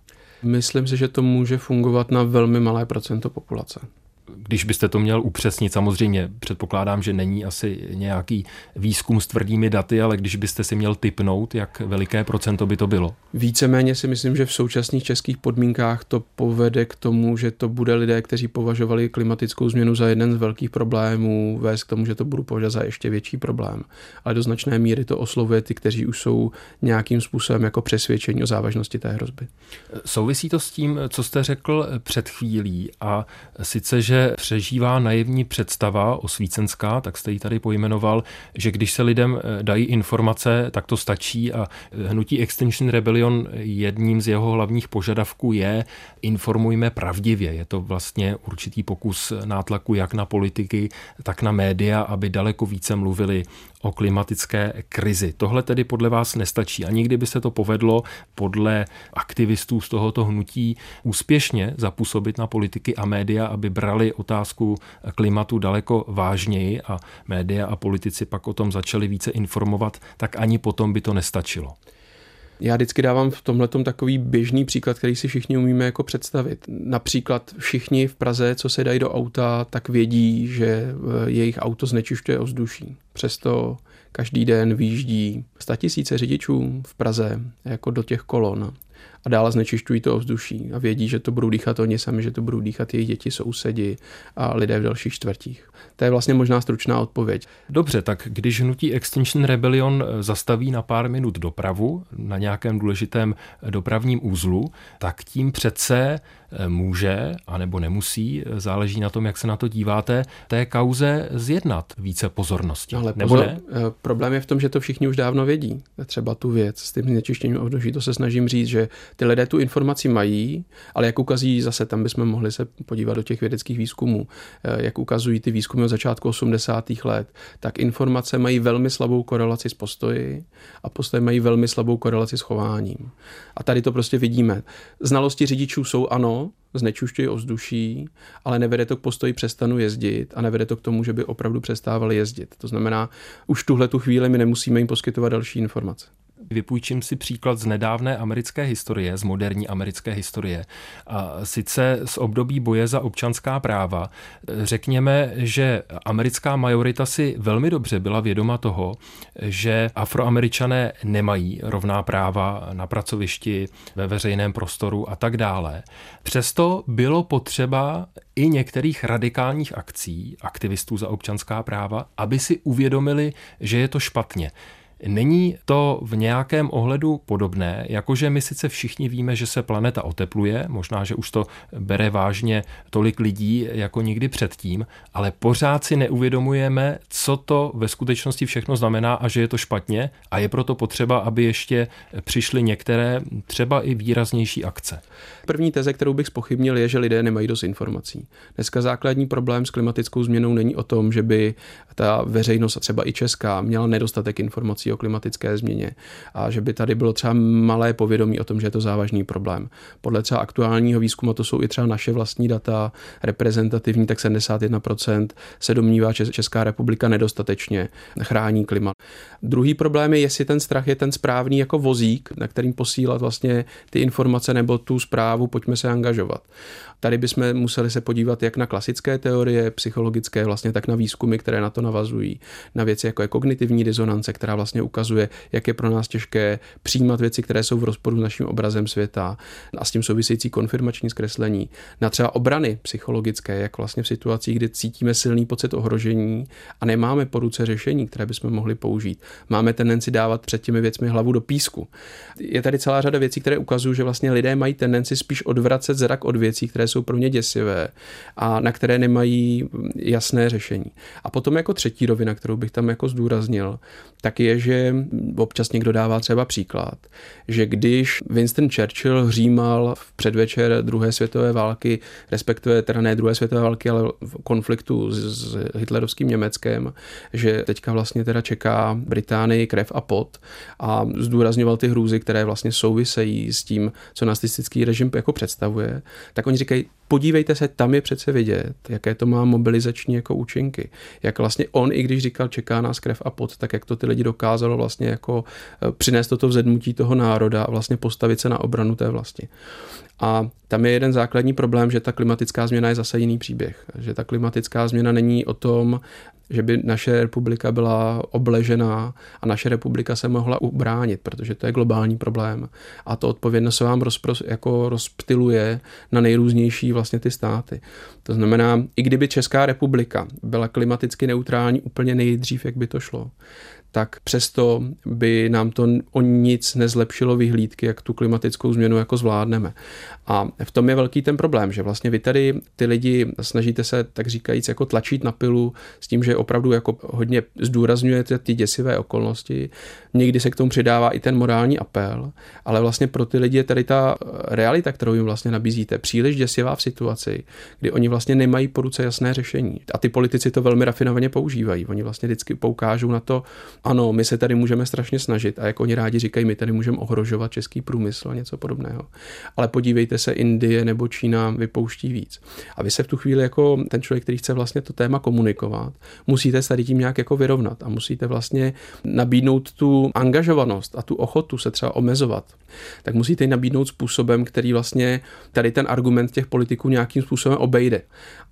Myslím si, že to může fungovat na velmi malé procento populace když byste to měl upřesnit, samozřejmě předpokládám, že není asi nějaký výzkum s tvrdými daty, ale když byste si měl typnout, jak veliké procento by to bylo? Víceméně si myslím, že v současných českých podmínkách to povede k tomu, že to bude lidé, kteří považovali klimatickou změnu za jeden z velkých problémů, vést k tomu, že to budu považovat za ještě větší problém. Ale do značné míry to oslovuje ty, kteří už jsou nějakým způsobem jako přesvědčení o závažnosti té hrozby. Souvisí to s tím, co jste řekl před chvílí a sice, že přežívá naivní představa osvícenská, tak jste ji tady pojmenoval, že když se lidem eh, dají informace, tak to stačí a eh, hnutí Extinction Rebellion jedním z jeho hlavních požadavků je informujme pravdivě. Je to vlastně určitý pokus nátlaku jak na politiky, tak na média, aby daleko více mluvili o klimatické krizi. Tohle tedy podle vás nestačí. A nikdy by se to povedlo podle aktivistů z tohoto hnutí úspěšně zapůsobit na politiky a média, aby brali otázku klimatu daleko vážněji a média a politici pak o tom začali více informovat, tak ani potom by to nestačilo. Já vždycky dávám v tomhle takový běžný příklad, který si všichni umíme jako představit. Například všichni v Praze, co se dají do auta, tak vědí, že eh, jejich auto znečišťuje ovzduší. Přesto každý den výjíždí tisíce řidičů v Praze jako do těch kolon a dále znečišťují to ovzduší a vědí, že to budou dýchat oni sami, že to budou dýchat jejich děti, sousedi a lidé v dalších čtvrtích. To je vlastně možná stručná odpověď. Dobře, tak když hnutí Extinction Rebellion zastaví na pár minut dopravu na nějakém důležitém dopravním úzlu, tak tím přece eh, může, anebo nemusí, eh, záleží na tom, jak se na to díváte, té kauze zjednat více pozornosti. Ale nebo pozor, ne? Eh, problém je v tom, že to všichni už dávno vědí. Třeba tu věc s tím znečištěním ovzduší, to se snažím říct, že ty lidé tu informaci mají, ale jak ukazují zase, tam bychom mohli se podívat do těch vědeckých výzkumů, jak ukazují ty výzkumy od začátku 80. let, tak informace mají velmi slabou korelaci s postoji a postoje mají velmi slabou korelaci s chováním. A tady to prostě vidíme. Znalosti řidičů jsou ano, znečišťují ovzduší, ale nevede to k postoji přestanu jezdit a nevede to k tomu, že by opravdu přestávali jezdit. To znamená, už tuhle tu chvíli my nemusíme jim poskytovat další informace. Vypůjčím si příklad z nedávné americké historie, z moderní americké historie. A sice z období boje za občanská práva. Řekněme, že americká majorita si velmi dobře byla vědoma toho, že afroameričané nemají rovná práva na pracovišti, ve veřejném prostoru a tak dále. Přesto bylo potřeba i některých radikálních akcí aktivistů za občanská práva, aby si uvědomili, že je to špatně. Není to v nějakém ohledu podobné, jakože my sice všichni víme, že se planeta otepluje, možná, že už to bere vážně tolik lidí jako nikdy předtím, ale pořád si neuvědomujeme, co to ve skutečnosti všechno znamená a že je to špatně a je proto potřeba, aby ještě přišly některé třeba i výraznější akce. První teze, kterou bych spochybnil, je, že lidé nemají dost informací. Dneska základní problém s klimatickou změnou není o tom, že by ta veřejnost a třeba i česká měla nedostatek informací o klimatické změně a že by tady bylo třeba malé povědomí o tom, že je to závažný problém. Podle třeba aktuálního výzkumu, to jsou i třeba naše vlastní data, reprezentativní, tak 71% se domnívá, že Česká republika nedostatečně chrání klima. Druhý problém je, jestli ten strach je ten správný jako vozík, na kterým posílat vlastně ty informace nebo tu zprávu, pojďme se angažovat. Tady bychom museli se podívat jak na klasické teorie psychologické, vlastně tak na výzkumy, které na to navazují, na věci jako je kognitivní disonance, která vlastně ukazuje, jak je pro nás těžké přijímat věci, které jsou v rozporu s naším obrazem světa a s tím související konfirmační zkreslení, na třeba obrany psychologické, jak vlastně v situacích, kdy cítíme silný pocit ohrožení a nemáme po ruce řešení, které bychom mohli použít. Máme tendenci dávat před těmi věcmi hlavu do písku. Je tady celá řada věcí, které ukazují, že vlastně lidé mají tendenci spíš odvracet zrak od věcí, které jsou pro ně děsivé a na které nemají jasné řešení. A potom jako třetí rovina, kterou bych tam jako zdůraznil, tak je, že občas někdo dává třeba příklad, že když Winston Churchill hřímal v předvečer druhé světové války, respektive teda ne druhé světové války, ale v konfliktu s, s hitlerovským Německem, že teďka vlastně teda čeká Británii krev a pot a zdůrazňoval ty hrůzy, které vlastně souvisejí s tím, co nacistický režim jako představuje, tak oni říkají, great podívejte se, tam je přece vidět, jaké to má mobilizační jako účinky. Jak vlastně on, i když říkal, čeká nás krev a pot, tak jak to ty lidi dokázalo vlastně jako eh, přinést toto vzedmutí toho národa a vlastně postavit se na obranu té vlasti. A tam je jeden základní problém, že ta klimatická změna je zase jiný příběh. Že ta klimatická změna není o tom, že by naše republika byla obležená a naše republika se mohla ubránit, protože to je globální problém. A to odpovědnost se vám rozpros, jako rozptiluje na nejrůznější vlastně ty státy. To znamená, i kdyby Česká republika byla klimaticky neutrální úplně nejdřív, jak by to šlo, tak přesto by nám to o nic nezlepšilo vyhlídky, jak tu klimatickou změnu jako zvládneme. A v tom je velký ten problém, že vlastně vy tady ty lidi snažíte se, tak říkajíc, jako tlačit na pilu s tím, že opravdu jako hodně zdůrazňujete ty děsivé okolnosti. Někdy se k tomu přidává i ten morální apel, ale vlastně pro ty lidi je tady ta realita, kterou jim vlastně nabízíte, příliš děsivá v situaci, kdy oni vlastně nemají po ruce jasné řešení. A ty politici to velmi rafinovaně používají. Oni vlastně vždycky poukážou na to, ano, my se tady můžeme strašně snažit a jako oni rádi říkají, my tady můžeme ohrožovat český průmysl a něco podobného. Ale podívejte se, Indie nebo Čína vypouští víc. A vy se v tu chvíli jako ten člověk, který chce vlastně to téma komunikovat, musíte se tady tím nějak jako vyrovnat a musíte vlastně nabídnout tu angažovanost a tu ochotu se třeba omezovat. Tak musíte ji nabídnout způsobem, který vlastně tady ten argument těch politiků nějakým způsobem obejde.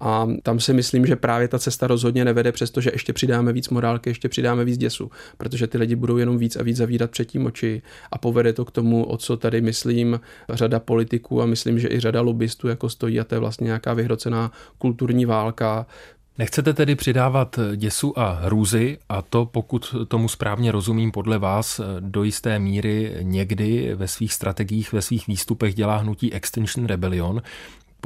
A tam si myslím, že právě ta cesta rozhodně nevede, přestože ještě přidáme víc morálky, ještě přidáme víc děsu, protože ty lidi budou jenom víc a víc zavírat předtím oči a povede to k tomu, o co tady myslím řada politiků a myslím, že i řada lobbystů jako stojí a to je vlastně nějaká vyhrocená kulturní válka, Nechcete tedy přidávat děsu a hrůzy a to, pokud tomu správně rozumím, podle vás do jisté míry někdy ve svých strategiích, ve svých výstupech dělá hnutí Extinction Rebellion.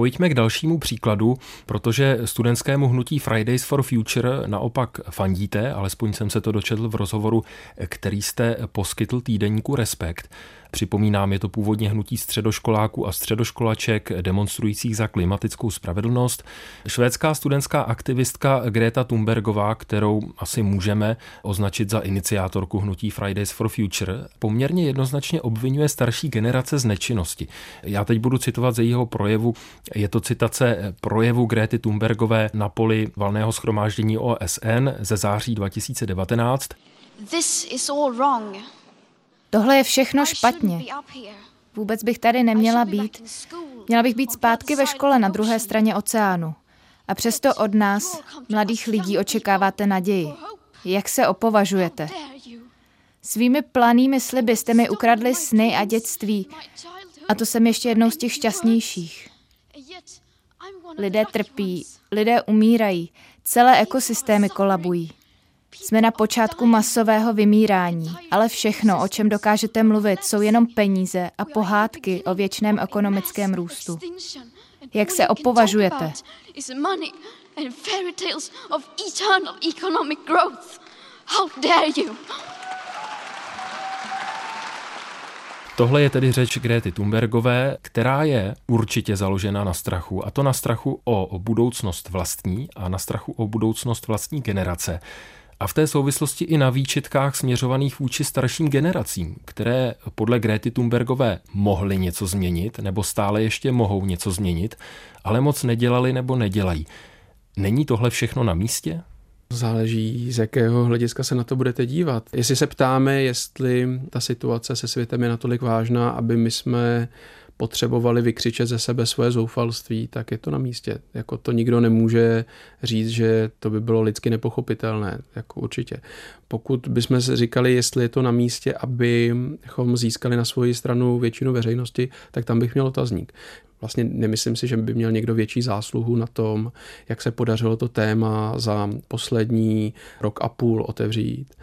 Pojďme k dalšímu příkladu, protože studentskému hnutí Fridays for Future naopak fandíte, alespoň jsem se to dočetl v rozhovoru, který jste poskytl týdeníku Respekt. Připomínám, je to původně hnutí středoškoláků a středoškolaček demonstrujících za klimatickou spravedlnost. Švédská studentská aktivistka Greta Thunbergová, kterou asi můžeme označit za iniciátorku hnutí Fridays for Future, poměrně jednoznačně obvinuje starší generace z nečinnosti. Já teď budu citovat ze jeho projevu. Je to citace projevu Grety Thunbergové na poli valného schromáždění OSN ze září 2019. This is all wrong. Tohle je všechno špatně. Vůbec bych tady neměla být. Měla bych být zpátky ve škole na druhé straně oceánu. A přesto od nás, mladých lidí, očekáváte naději. Jak se opovažujete? Svými planými sliby jste mi ukradli sny a dětství. A to jsem ještě jednou z těch šťastnějších. Lidé trpí, lidé umírají, celé ekosystémy kolabují. Jsme na počátku masového vymírání, ale všechno, o čem dokážete mluvit, jsou jenom peníze a pohádky o věčném ekonomickém růstu. Jak se opovažujete? Tohle je tedy řeč Grety Thunbergové, která je určitě založena na strachu, a to na strachu o budoucnost vlastní a na strachu o budoucnost vlastní generace. A v té souvislosti i na výčitkách směřovaných vůči starším generacím, které podle Gréty Thunbergové mohly něco změnit, nebo stále ještě mohou něco změnit, ale moc nedělali nebo nedělají. Není tohle všechno na místě? Záleží, z jakého hlediska se na to budete dívat. Jestli se ptáme, jestli ta situace se světem je natolik vážná, aby my jsme potřebovali vykřičet ze sebe svoje zoufalství, tak je to na místě. Jako to nikdo nemůže říct, že to by bylo lidsky nepochopitelné, jako určitě. Pokud bychom se říkali, jestli je to na místě, abychom získali na svoji stranu většinu veřejnosti, tak tam bych měl otazník. Vlastně nemyslím si, že by měl někdo větší zásluhu na tom, jak se podařilo to téma za poslední rok a půl otevřít.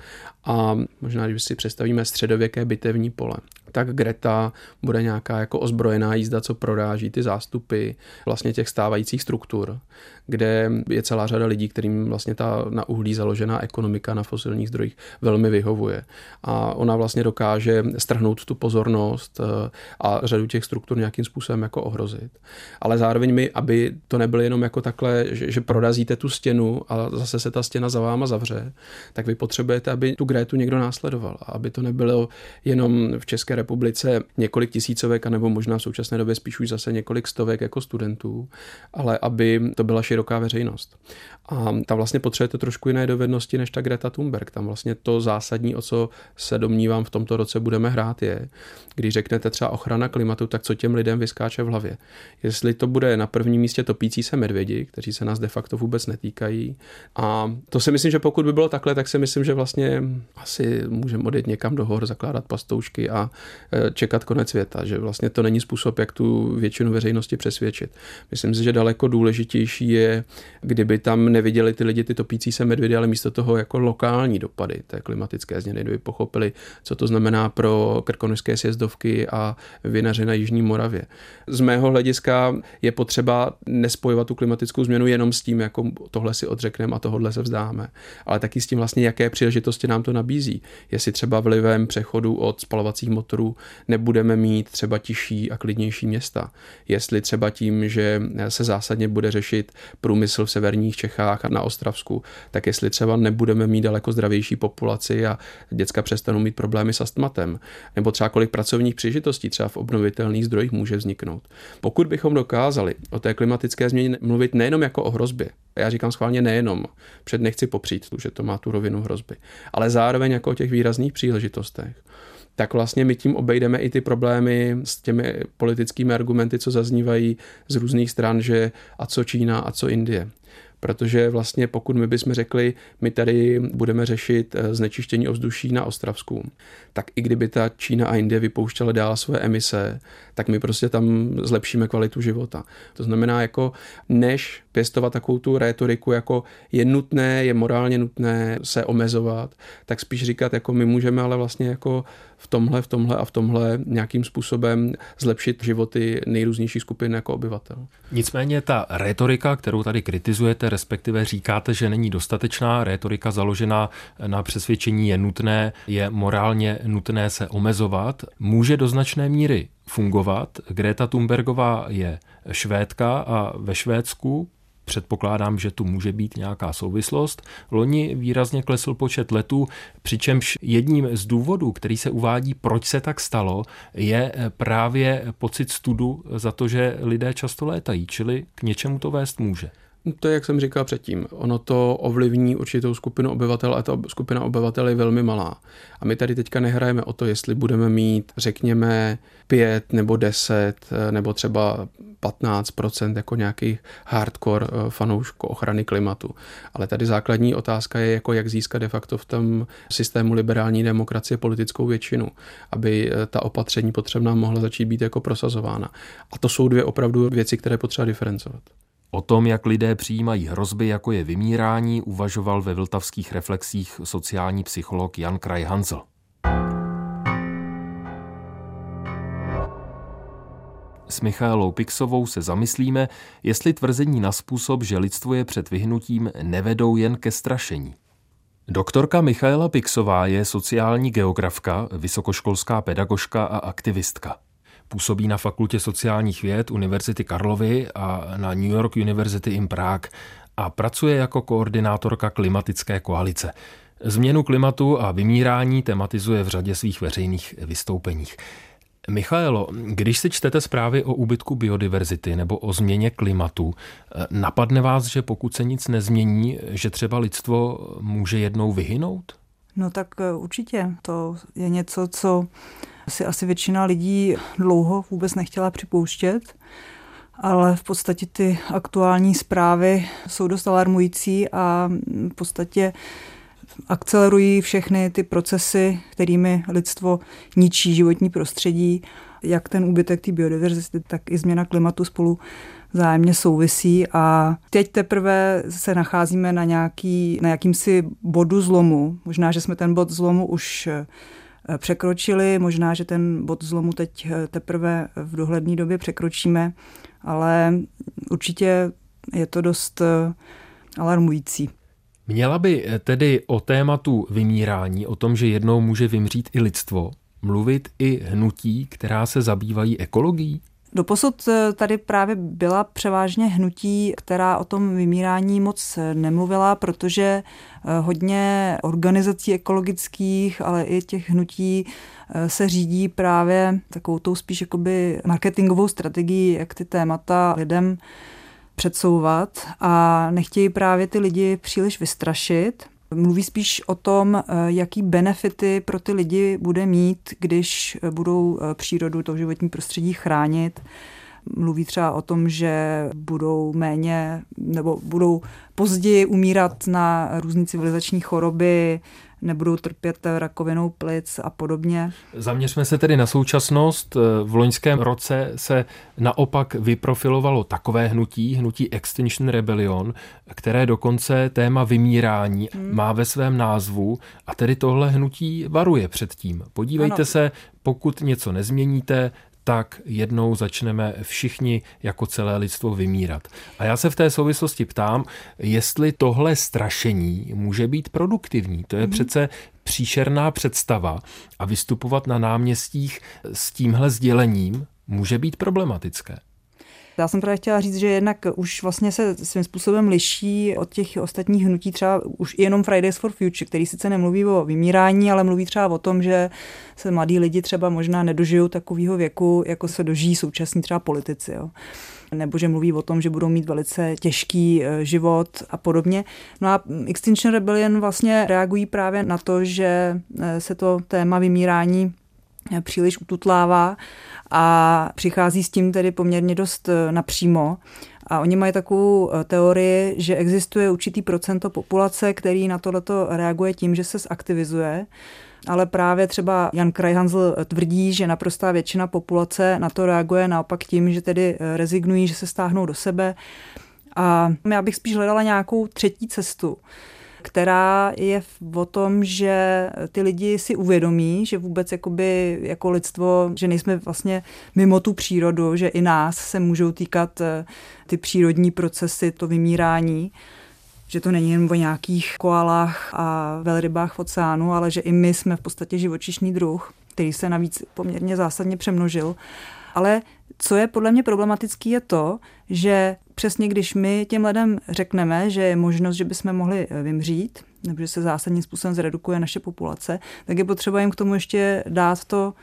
A možná, když si představíme středověké bitevní pole, tak Greta bude nějaká jako ozbrojená jízda, co proráží ty zástupy vlastně těch stávajících struktur, kde je celá řada lidí, kterým vlastně ta na uhlí založená ekonomika na fosilních zdrojích velmi vyhovuje. A ona vlastně dokáže strhnout tu pozornost eh, a řadu těch struktur nějakým způsobem jako ohrozit. Ale zároveň mi, aby to nebylo jenom jako takhle, že, že prorazíte tu stěnu a zase se ta stěna za váma zavře, tak vy potřebujete, aby tu Gretu někdo následoval. A aby to nebylo jenom v České republice několik tisícovek, anebo možná v současné době spíš už zase několik stovek jako studentů, ale aby to byla široká veřejnost. A tam vlastně potřebujete trošku jiné dovednosti než ta Greta Thunberg. Tam vlastně to zásadní, o co se domnívám v tomto roce budeme hrát, je, když řeknete třeba ochrana klimatu, tak co těm lidem vyskáče v hlavě. Jestli to bude na prvním místě topící se medvědi, kteří se nás de facto vůbec netýkají. A to si myslím, že pokud by bylo takhle, tak si myslím, že vlastně asi můžeme odjet někam do hor, zakládat pastoušky a e, čekat konec světa, že vlastně to není způsob, jak tu většinu veřejnosti přesvědčit. Myslím si, že daleko důležitější je, kdyby tam neviděli ty lidi ty topící se medvědy, ale místo toho jako lokální dopady té klimatické změny, kdyby pochopili, co to znamená pro krkonožské sjezdovky a vinaře na Jižní Moravě. Z mého hlediska je potřeba nespojovat tu klimatickou změnu jenom s tím, jako tohle si odřekneme a tohle se vzdáme, ale taky s tím vlastně, jaké příležitosti nám to nabízí. Jestli třeba vlivem přechodu od spalovacích motorů nebudeme mít třeba tižší a klidnější města. Jestli třeba tím, že se zásadně bude řešit průmysl v severních Čechách a na Ostravsku, tak jestli třeba nebudeme mít daleko zdravější populaci a děcka přestanou mít problémy s astmatem, nebo třeba kolik pracovních příležitostí třeba v obnovitelných zdrojích může vzniknout. Pokud bychom dokázali o té klimatické změně mluvit nejenom jako o hrozbě, já říkám schválně nejenom, před nechci popřít, že to má tu rovinu hrozby, ale zároveň jako o těch výrazných příležitostech, tak vlastně my tím obejdeme i ty problémy s těmi politickými argumenty, co zaznívají z různých stran, že a co Čína a co Indie protože vlastně pokud my bychom řekli, my tady budeme řešit eh, znečištění ovzduší na Ostravsku, tak i kdyby ta Čína a Indie vypouštěla dál své emise, tak my prostě tam zlepšíme kvalitu života. To znamená, jako než pěstovat takovou tu rétoriku, jako je nutné, je morálně nutné se omezovat, tak spíš říkat, jako my můžeme ale vlastně jako v tomhle, v tomhle a v tomhle nějakým způsobem zlepšit životy nejrůznějších skupin jako obyvatel. Nicméně ta retorika, kterou tady kritizujete, respektive říkáte, že není dostatečná, retorika založená na přesvědčení je nutné, je morálně nutné se omezovat, může do značné míry fungovat. Greta Thunbergová je švédka a ve Švédsku Předpokládám, že tu může být nějaká souvislost. Loni výrazně klesl počet letů, přičemž jedním z důvodů, který se uvádí, proč se tak stalo, je právě pocit studu za to, že lidé často létají, čili k něčemu to vést může. To je, jak jsem říkal předtím, ono to ovlivní určitou skupinu obyvatel a ta skupina obyvatel je velmi malá. A my tady teďka nehrajeme o to, jestli budeme mít, řekněme, pět nebo deset nebo třeba 15% jako nějakých hardcore eh, fanoušků ochrany klimatu. Ale tady základní otázka je, jako jak získat de facto v tom systému liberální demokracie politickou většinu, aby eh, ta opatření potřebná mohla začít být jako prosazována. A to jsou dvě opravdu věci, které potřeba diferencovat. O tom, jak lidé přijímají hrozby, jako je vymírání, uvažoval ve vltavských reflexích sociální psycholog Jan Kraj Hanzel. S Michailou Pixovou se zamyslíme, jestli tvrzení na způsob, že lidstvo je před vyhnutím, nevedou jen ke strašení. Doktorka Michaela Pixová je sociální geografka, vysokoškolská pedagožka a aktivistka. Působí na Fakultě sociálních věd Univerzity Karlovy a na New York University in Prague a pracuje jako koordinátorka klimatické koalice. Změnu klimatu a vymírání tematizuje v řadě svých veřejných vystoupeních. Michaelo, když si čtete zprávy o úbytku biodiverzity nebo o změně klimatu, napadne vás, že pokud se nic nezmění, že třeba lidstvo může jednou vyhynout? No tak eh, určitě. To je něco, co si asi většina lidí dlouho vůbec nechtěla připouštět, ale v podstatě ty aktuální zprávy jsou dost alarmující a v podstatě akcelerují všechny ty procesy, kterými lidstvo ničí životní prostředí, jak ten úbytek té biodiverzity, tak i změna klimatu spolu zájemně souvisí a teď teprve se nacházíme na, nějaký, na jakýmsi bodu zlomu. Možná, že jsme ten bod zlomu už překročili. Možná, že ten bod zlomu teď eh, teprve v dohledné době překročíme, ale určitě je to dost eh, alarmující. Měla by tedy o tématu vymírání, o tom, že jednou může vymřít i lidstvo, mluvit i hnutí, která se zabývají ekologií? Doposud eh, tady právě byla převážně hnutí, která o tom vymírání moc nemluvila, protože eh, hodně organizací ekologických, ale i těch hnutí eh, se řídí právě takovou tou spíš jakoby marketingovou strategií, jak ty témata lidem předsouvat a nechtějí právě ty lidi příliš vystrašit. Mluví spíš o tom, eh, jaký benefity pro ty lidi bude mít, když eh, budou eh, přírodu, to životní prostředí chránit. mluví třeba o tom, že budou méně nebo budou později umírat na různé civilizační choroby, nebudou trpět rakovinou plic a podobně. Zaměřme se tedy na současnost. V loňském roce se naopak vyprofilovalo takové hnutí, hnutí Extinction Rebellion, které dokonce téma vymírání hmm. má ve svém názvu a tedy tohle hnutí varuje před tím. Podívejte ano. se, pokud něco nezměníte, tak jednou začneme všichni jako celé lidstvo vymírat. A já se v té souvislosti ptám, jestli tohle strašení může být produktivní. To je mm-hmm. přece příšerná představa a vystupovat na náměstích s tímhle sdělením může být problematické. Já jsem právě chtěla říct, že jednak už vlastně se svým způsobem liší od těch ostatních hnutí, třeba už jenom Fridays for Future, který sice nemluví o vymírání, ale mluví třeba o tom, že se mladí lidi třeba možná nedožijou takového věku, jako se dožijí současní třeba politici. Jo nebo že mluví o tom, že budou mít velice těžký e, život a podobně. No a Extinction Rebellion vlastně reagují právě na to, že e, se to téma vymírání příliš ututlává a přichází s tím tedy poměrně dost eh, napřímo. A oni mají takovou eh, teorii, že existuje určitý procento populace, který na tohleto reaguje tím, že se zaktivizuje. Ale právě třeba Jan Krajhansl tvrdí, že naprostá většina populace na to reaguje naopak tím, že tedy eh, rezignují, že se stáhnou do sebe. A já bych spíš hledala nějakou třetí cestu která je o tom, že ty lidi si uvědomí, že vůbec jakoby jako lidstvo, že nejsme vlastně mimo tu přírodu, že i nás se můžou týkat eh, ty přírodní procesy, to vymírání že to není jen o nějakých koalách a velrybách v oceánu, ale že i my jsme v podstatě živočišný druh, který se navíc poměrně zásadně přemnožil. Ale co je podle mě problematický je to, že přesně když my těm lidem řekneme, že je možnost, že bychom mohli eh, vymřít, nebo že se zásadním způsobem zredukuje naše populace, tak je potřeba jim k tomu ještě dát to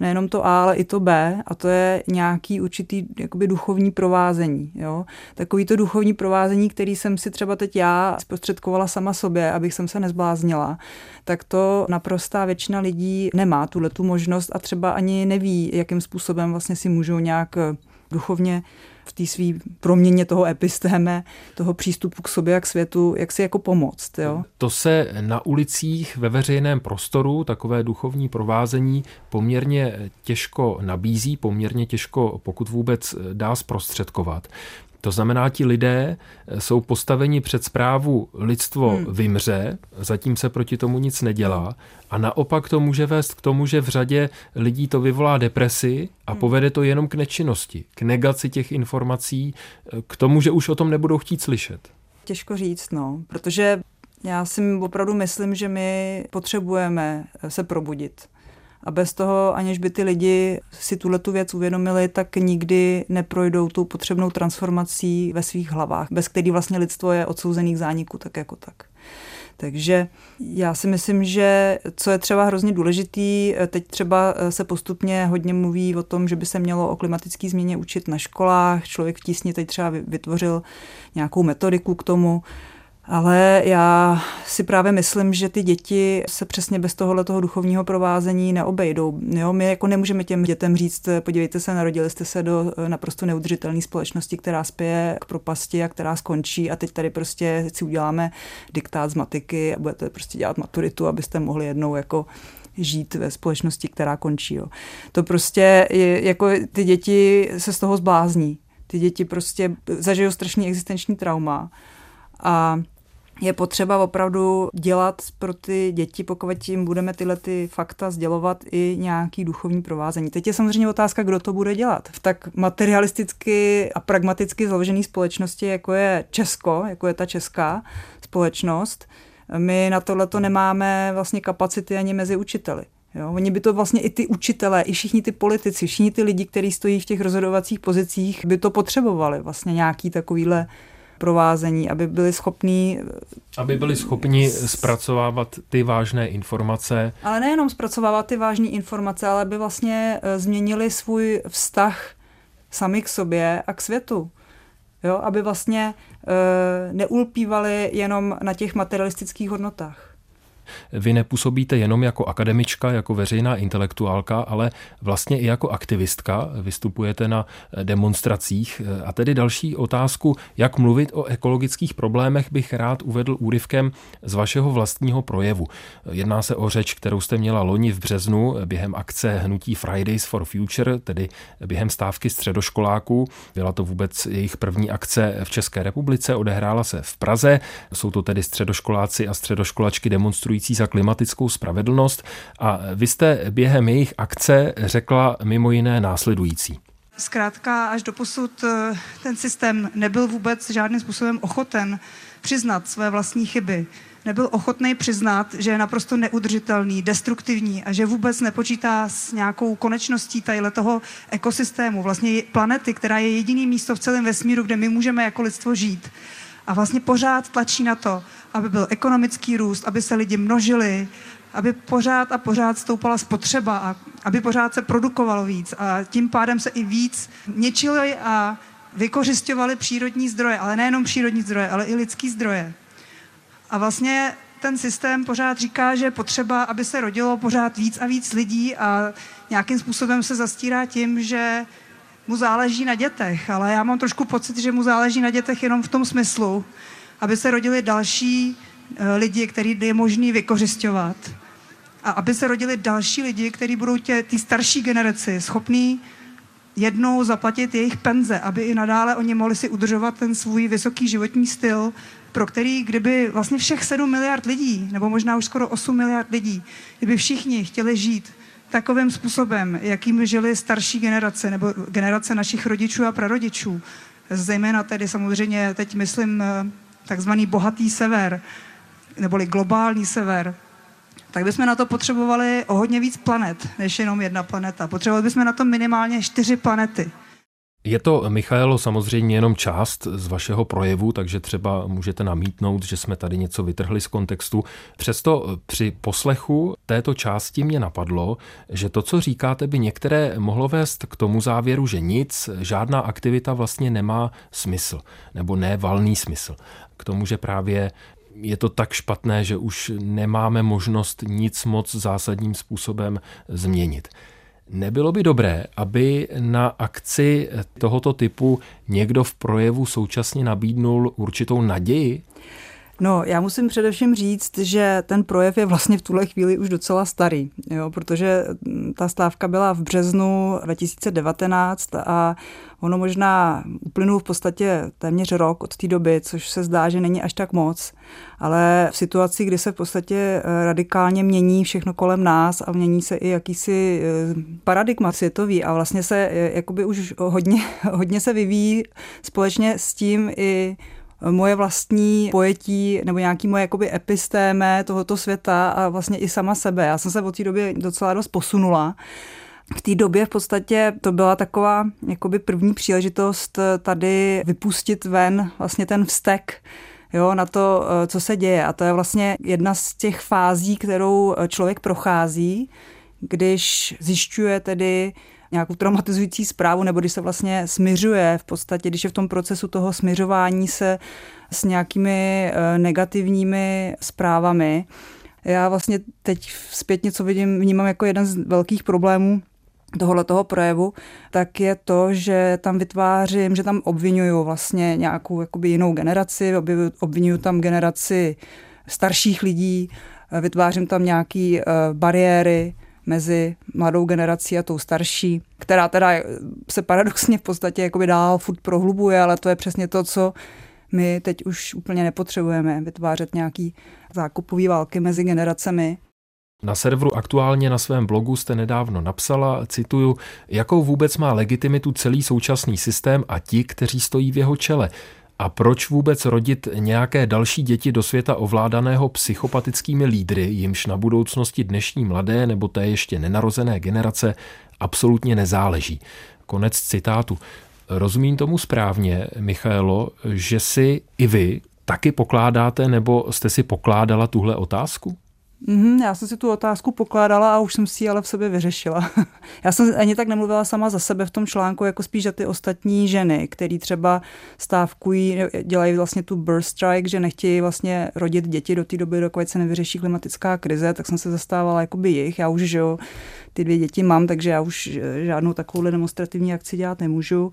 nejenom to A, ale i to B, a to je nějaký určitý jakoby duchovní provázení. Jo? Takový to duchovní provázení, který jsem si třeba teď já zprostředkovala sama sobě, abych jsem se nezbláznila, tak to naprostá většina lidí nemá tuhle tu možnost a třeba ani neví, jakým způsobem vlastně si můžou nějak duchovně v té své proměně toho epistéme, toho přístupu k sobě a k světu, jak si jako pomoct. Jo? To se na ulicích ve veřejném prostoru, takové duchovní provázení, poměrně těžko nabízí, poměrně těžko, pokud vůbec dá zprostředkovat. To znamená, ti lidé eh, jsou postaveni před zprávu lidstvo hmm. vymře, zatím se proti tomu nic nedělá a naopak to může vést k tomu, že v řadě lidí to vyvolá depresi a hmm. povede to jenom k nečinnosti, k negaci těch informací, eh, k tomu, že už o tom nebudou chtít slyšet. Těžko říct, no, protože já si opravdu myslím, že my potřebujeme eh, se probudit. A bez toho, aniž by ty lidi si tuhle tu věc uvědomili, tak nikdy neprojdou tou potřebnou transformací ve svých hlavách, bez který vlastně lidstvo je odsouzený k zániku tak jako tak. Takže já si myslím, že co je třeba hrozně důležitý, teď třeba se postupně hodně mluví o tom, že by se mělo o klimatické změně učit na školách. Člověk v tísni teď třeba vytvořil nějakou metodiku k tomu, ale já si právě myslím, že ty děti se přesně bez tohohle toho duchovního provázení neobejdou. Jo, my jako nemůžeme těm dětem říct, podívejte se, narodili jste se do naprosto neudržitelné společnosti, která spěje k propasti a která skončí a teď tady prostě si uděláme diktát z matiky a budete prostě dělat maturitu, abyste mohli jednou jako žít ve společnosti, která končí. Jo. To prostě je, jako ty děti se z toho zblázní. Ty děti prostě zažijou strašný existenční trauma a je potřeba opravdu dělat pro ty děti, pokud jim budeme tyhle ty fakta sdělovat i nějaký duchovní provázení. Teď je samozřejmě otázka, kdo to bude dělat. V tak materialisticky a pragmaticky založené společnosti, jako je Česko, jako je ta česká společnost, my na tohle to nemáme vlastně kapacity ani mezi učiteli. Jo, oni by to vlastně i ty učitelé, i všichni ty politici, všichni ty lidi, kteří stojí v těch rozhodovacích pozicích, by to potřebovali vlastně nějaký takovýhle provázení, aby byli schopní... Aby byli schopni zpracovávat ty vážné informace. Ale nejenom zpracovávat ty vážné informace, ale aby vlastně eh, změnili svůj vztah sami k sobě a k světu. Jo? Aby vlastně e, neulpívali jenom na těch materialistických hodnotách. Vy nepůsobíte jenom jako akademička, jako veřejná intelektuálka, ale vlastně i jako aktivistka. Vystupujete na demonstracích. A tedy další otázku, jak mluvit o ekologických problémech, bych rád uvedl úryvkem z vašeho vlastního projevu. Jedná se o řeč, kterou jste měla loni v březnu během akce hnutí Fridays for Future, tedy během stávky středoškoláků. Byla to vůbec jejich první akce v České republice, odehrála se v Praze. Jsou to tedy středoškoláci a středoškolačky demonstrující za klimatickou spravedlnost. A vy jste během jejich akce řekla mimo jiné následující. Zkrátka až do posud eh, ten systém nebyl vůbec žádným způsobem ochoten přiznat své vlastní chyby. Nebyl ochotný přiznat, že je naprosto neudržitelný, destruktivní a že vůbec nepočítá s nějakou konečností tadyhle toho ekosystému, vlastně planety, která je jediný místo v celém vesmíru, kde my můžeme jako lidstvo žít. A vlastně pořád tlačí na to, aby byl ekonomický růst, aby se lidi množili, aby pořád a pořád stoupala spotřeba a aby pořád se produkovalo víc a tím pádem se i víc něčili a vykořišťovali přírodní zdroje, ale nejenom přírodní zdroje, ale i lidský zdroje. A vlastně ten systém pořád říká, že je potřeba, aby se rodilo pořád víc a víc lidí a nějakým způsobem se zastírá tím, že mu záleží na dětech, ale já mám trošku pocit, že mu záleží na dětech jenom v tom smyslu, aby se rodili další eh, lidi, který je možný vykořišťovat. A aby se rodili další lidi, kteří budou tě, ty starší generaci schopní jednou zaplatit jejich penze, aby i nadále oni mohli si udržovat ten svůj vysoký životní styl, pro který, kdyby vlastně všech 7 miliard lidí, nebo možná už skoro 8 miliard lidí, kdyby všichni chtěli žít takovým způsobem, jakým žili starší generace, nebo generace našich rodičů a prarodičů, zejména tedy samozřejmě, teď myslím, eh, takzvaný bohatý sever, neboli globální sever, tak bychom na to potřebovali o hodně víc planet, než jenom jedna planeta. Potřebovali bychom na to minimálně čtyři planety. Je to, Michaelo, samozřejmě jenom část z vašeho projevu, takže třeba můžete namítnout, že jsme tady něco vytrhli z kontextu. Přesto při poslechu této části mě napadlo, že to, co říkáte, by některé mohlo vést k tomu závěru, že nic, žádná aktivita vlastně nemá smysl, nebo ne valný smysl. K tomu, že právě je to tak špatné, že už nemáme možnost nic moc zásadním způsobem změnit. Nebylo by dobré, aby na akci tohoto typu někdo v projevu současně nabídnul určitou naději? No, já musím především říct, že ten projev je vlastně v tuhle chvíli už docela starý, jo, protože ta stávka byla v březnu 2019 a ono možná uplynul v podstatě téměř rok od té doby, což se zdá, že není až tak moc, ale v situaci, kdy se v podstatě eh, radikálně mění všechno kolem nás a mění se i jakýsi eh, paradigma světový a vlastně se eh, jakoby už hodně, hodně se vyvíjí společně s tím i moje vlastní pojetí nebo nějaký moje jakoby epistéme tohoto světa a vlastně i sama sebe. Já jsem se od té doby docela dost posunula. V té době v podstatě to byla taková jakoby první příležitost tady vypustit ven vlastně ten vztek jo, na to, co se děje. A to je vlastně jedna z těch fází, kterou člověk prochází, když zjišťuje tedy nějakou traumatizující zprávu, nebo když se vlastně smiřuje v podstatě, když je v tom procesu toho smiřování se s nějakými eh, negativními zprávami. Já vlastně teď zpětně, co vidím, vnímám jako jeden z velkých problémů tohohle toho projevu, tak je to, že tam vytvářím, že tam obvinuju vlastně nějakou jakoby jinou generaci, obvinuju tam generaci starších lidí, vytvářím tam nějaké uh, bariéry, mezi mladou generací a tou starší, která teda se paradoxně v podstatě jakoby dál furt prohlubuje, ale to je přesně to, co my teď už úplně nepotřebujeme, vytvářet nějaký zákupový války mezi generacemi. Na serveru aktuálně na svém blogu jste nedávno napsala, cituju, jakou vůbec má legitimitu celý současný systém a ti, kteří stojí v jeho čele. A proč vůbec rodit nějaké další děti do světa ovládaného psychopatickými lídry, jimž na budoucnosti dnešní mladé nebo té ještě nenarozené generace absolutně nezáleží? Konec citátu. Rozumím tomu správně, Michaelo, že si i vy taky pokládáte nebo jste si pokládala tuhle otázku? Mm, já jsem si tu otázku pokládala a už jsem si ji ale v sobě vyřešila. já jsem ani tak nemluvila sama za sebe v tom článku, jako spíš za ty ostatní ženy, které třeba stávkují, dělají vlastně tu birth strike, že nechtějí vlastně rodit děti do té doby, dokud se nevyřeší klimatická krize, tak jsem se zastávala jakoby jich. Já už, že jo, ty dvě děti mám, takže já už žádnou takovou demonstrativní akci dělat nemůžu.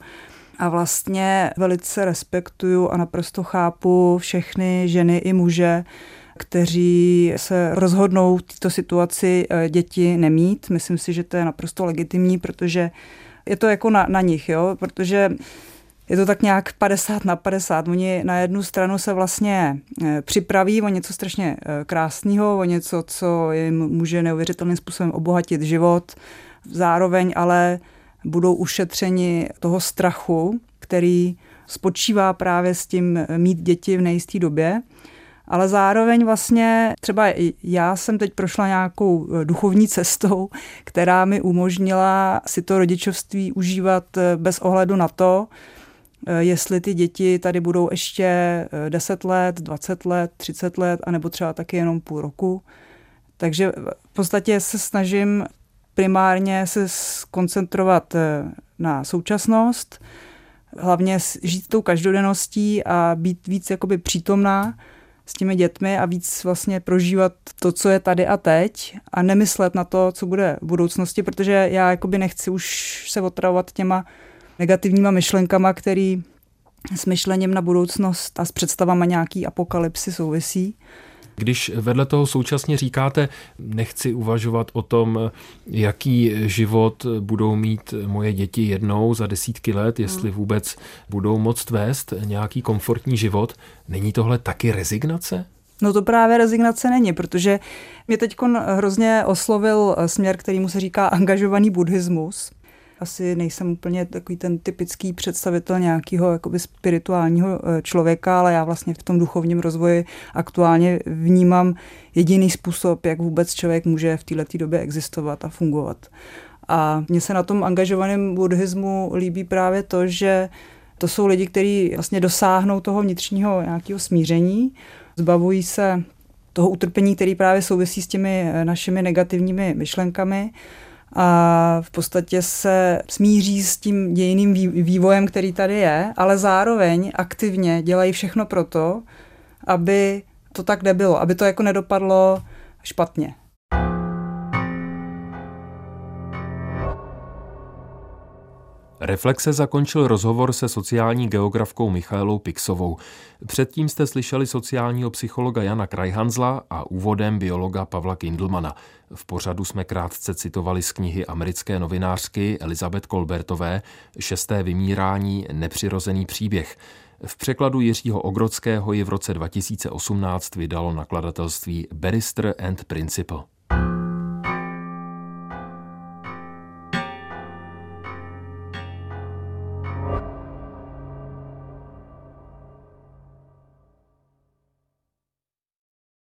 A vlastně velice respektuju a naprosto chápu všechny ženy i muže, kteří se rozhodnou v této situaci eh, děti nemít. Myslím si, že to je naprosto legitimní, protože je to jako na, na nich, jo? protože je to tak nějak 50 na 50. Oni na jednu stranu se vlastně eh, připraví o něco strašně eh, krásného, o něco, co jim může neuvěřitelným způsobem obohatit život. Zároveň ale budou ušetřeni toho strachu, který spočívá právě s tím mít děti v nejisté době ale zároveň vlastně třeba já jsem teď prošla nějakou eh, duchovní cestou, která mi umožnila si to rodičovství užívat eh, bez ohledu na to, eh, jestli ty děti tady budou ještě 10 let, 20 let, 30 let, anebo třeba taky jenom půl roku. Takže v podstatě se snažím primárně se skoncentrovat na současnost, hlavně žít tou každodenností a být víc jakoby přítomná, s těmi dětmi a víc vlastně prožívat to, co je tady a teď a nemyslet na to, co bude v budoucnosti, protože já jakoby nechci už se otravovat těma negativníma myšlenkama, který s myšlením na budoucnost a s představama nějaký apokalypsy souvisí. Když vedle toho současně říkáte, nechci uvažovat o tom, jaký život budou mít moje děti jednou za desítky let, jestli hmm. vůbec budou moct vést nějaký komfortní život, není tohle taky rezignace? No to právě rezignace není, protože mě teď hrozně oslovil směr, kterýmu se říká angažovaný buddhismus asi nejsem úplně takový ten typický představitel nějakého jakoby spirituálního eh, člověka, ale já vlastně v tom duchovním rozvoji aktuálně vnímám jediný způsob, jak vůbec člověk může v této době existovat a fungovat. A mně se na tom angažovaném buddhismu líbí právě to, že to jsou lidi, kteří vlastně dosáhnou toho vnitřního nějakého smíření, zbavují se toho utrpení, který právě souvisí s těmi eh, našimi negativními myšlenkami a v podstatě se smíří s tím dějiným vývojem, který tady je, ale zároveň aktivně dělají všechno proto, aby to tak nebylo, aby to jako nedopadlo špatně. Reflexe zakončil rozhovor se sociální geografkou Michailou Pixovou. Předtím jste slyšeli sociálního psychologa Jana Krajhanzla a úvodem biologa Pavla Kindlmana. V pořadu jsme krátce citovali z knihy americké novinářky Elizabeth Kolbertové Šesté vymírání nepřirozený příběh. V překladu Jiřího Ogrodského ji v roce 2018 vydalo nakladatelství Barrister and Principal.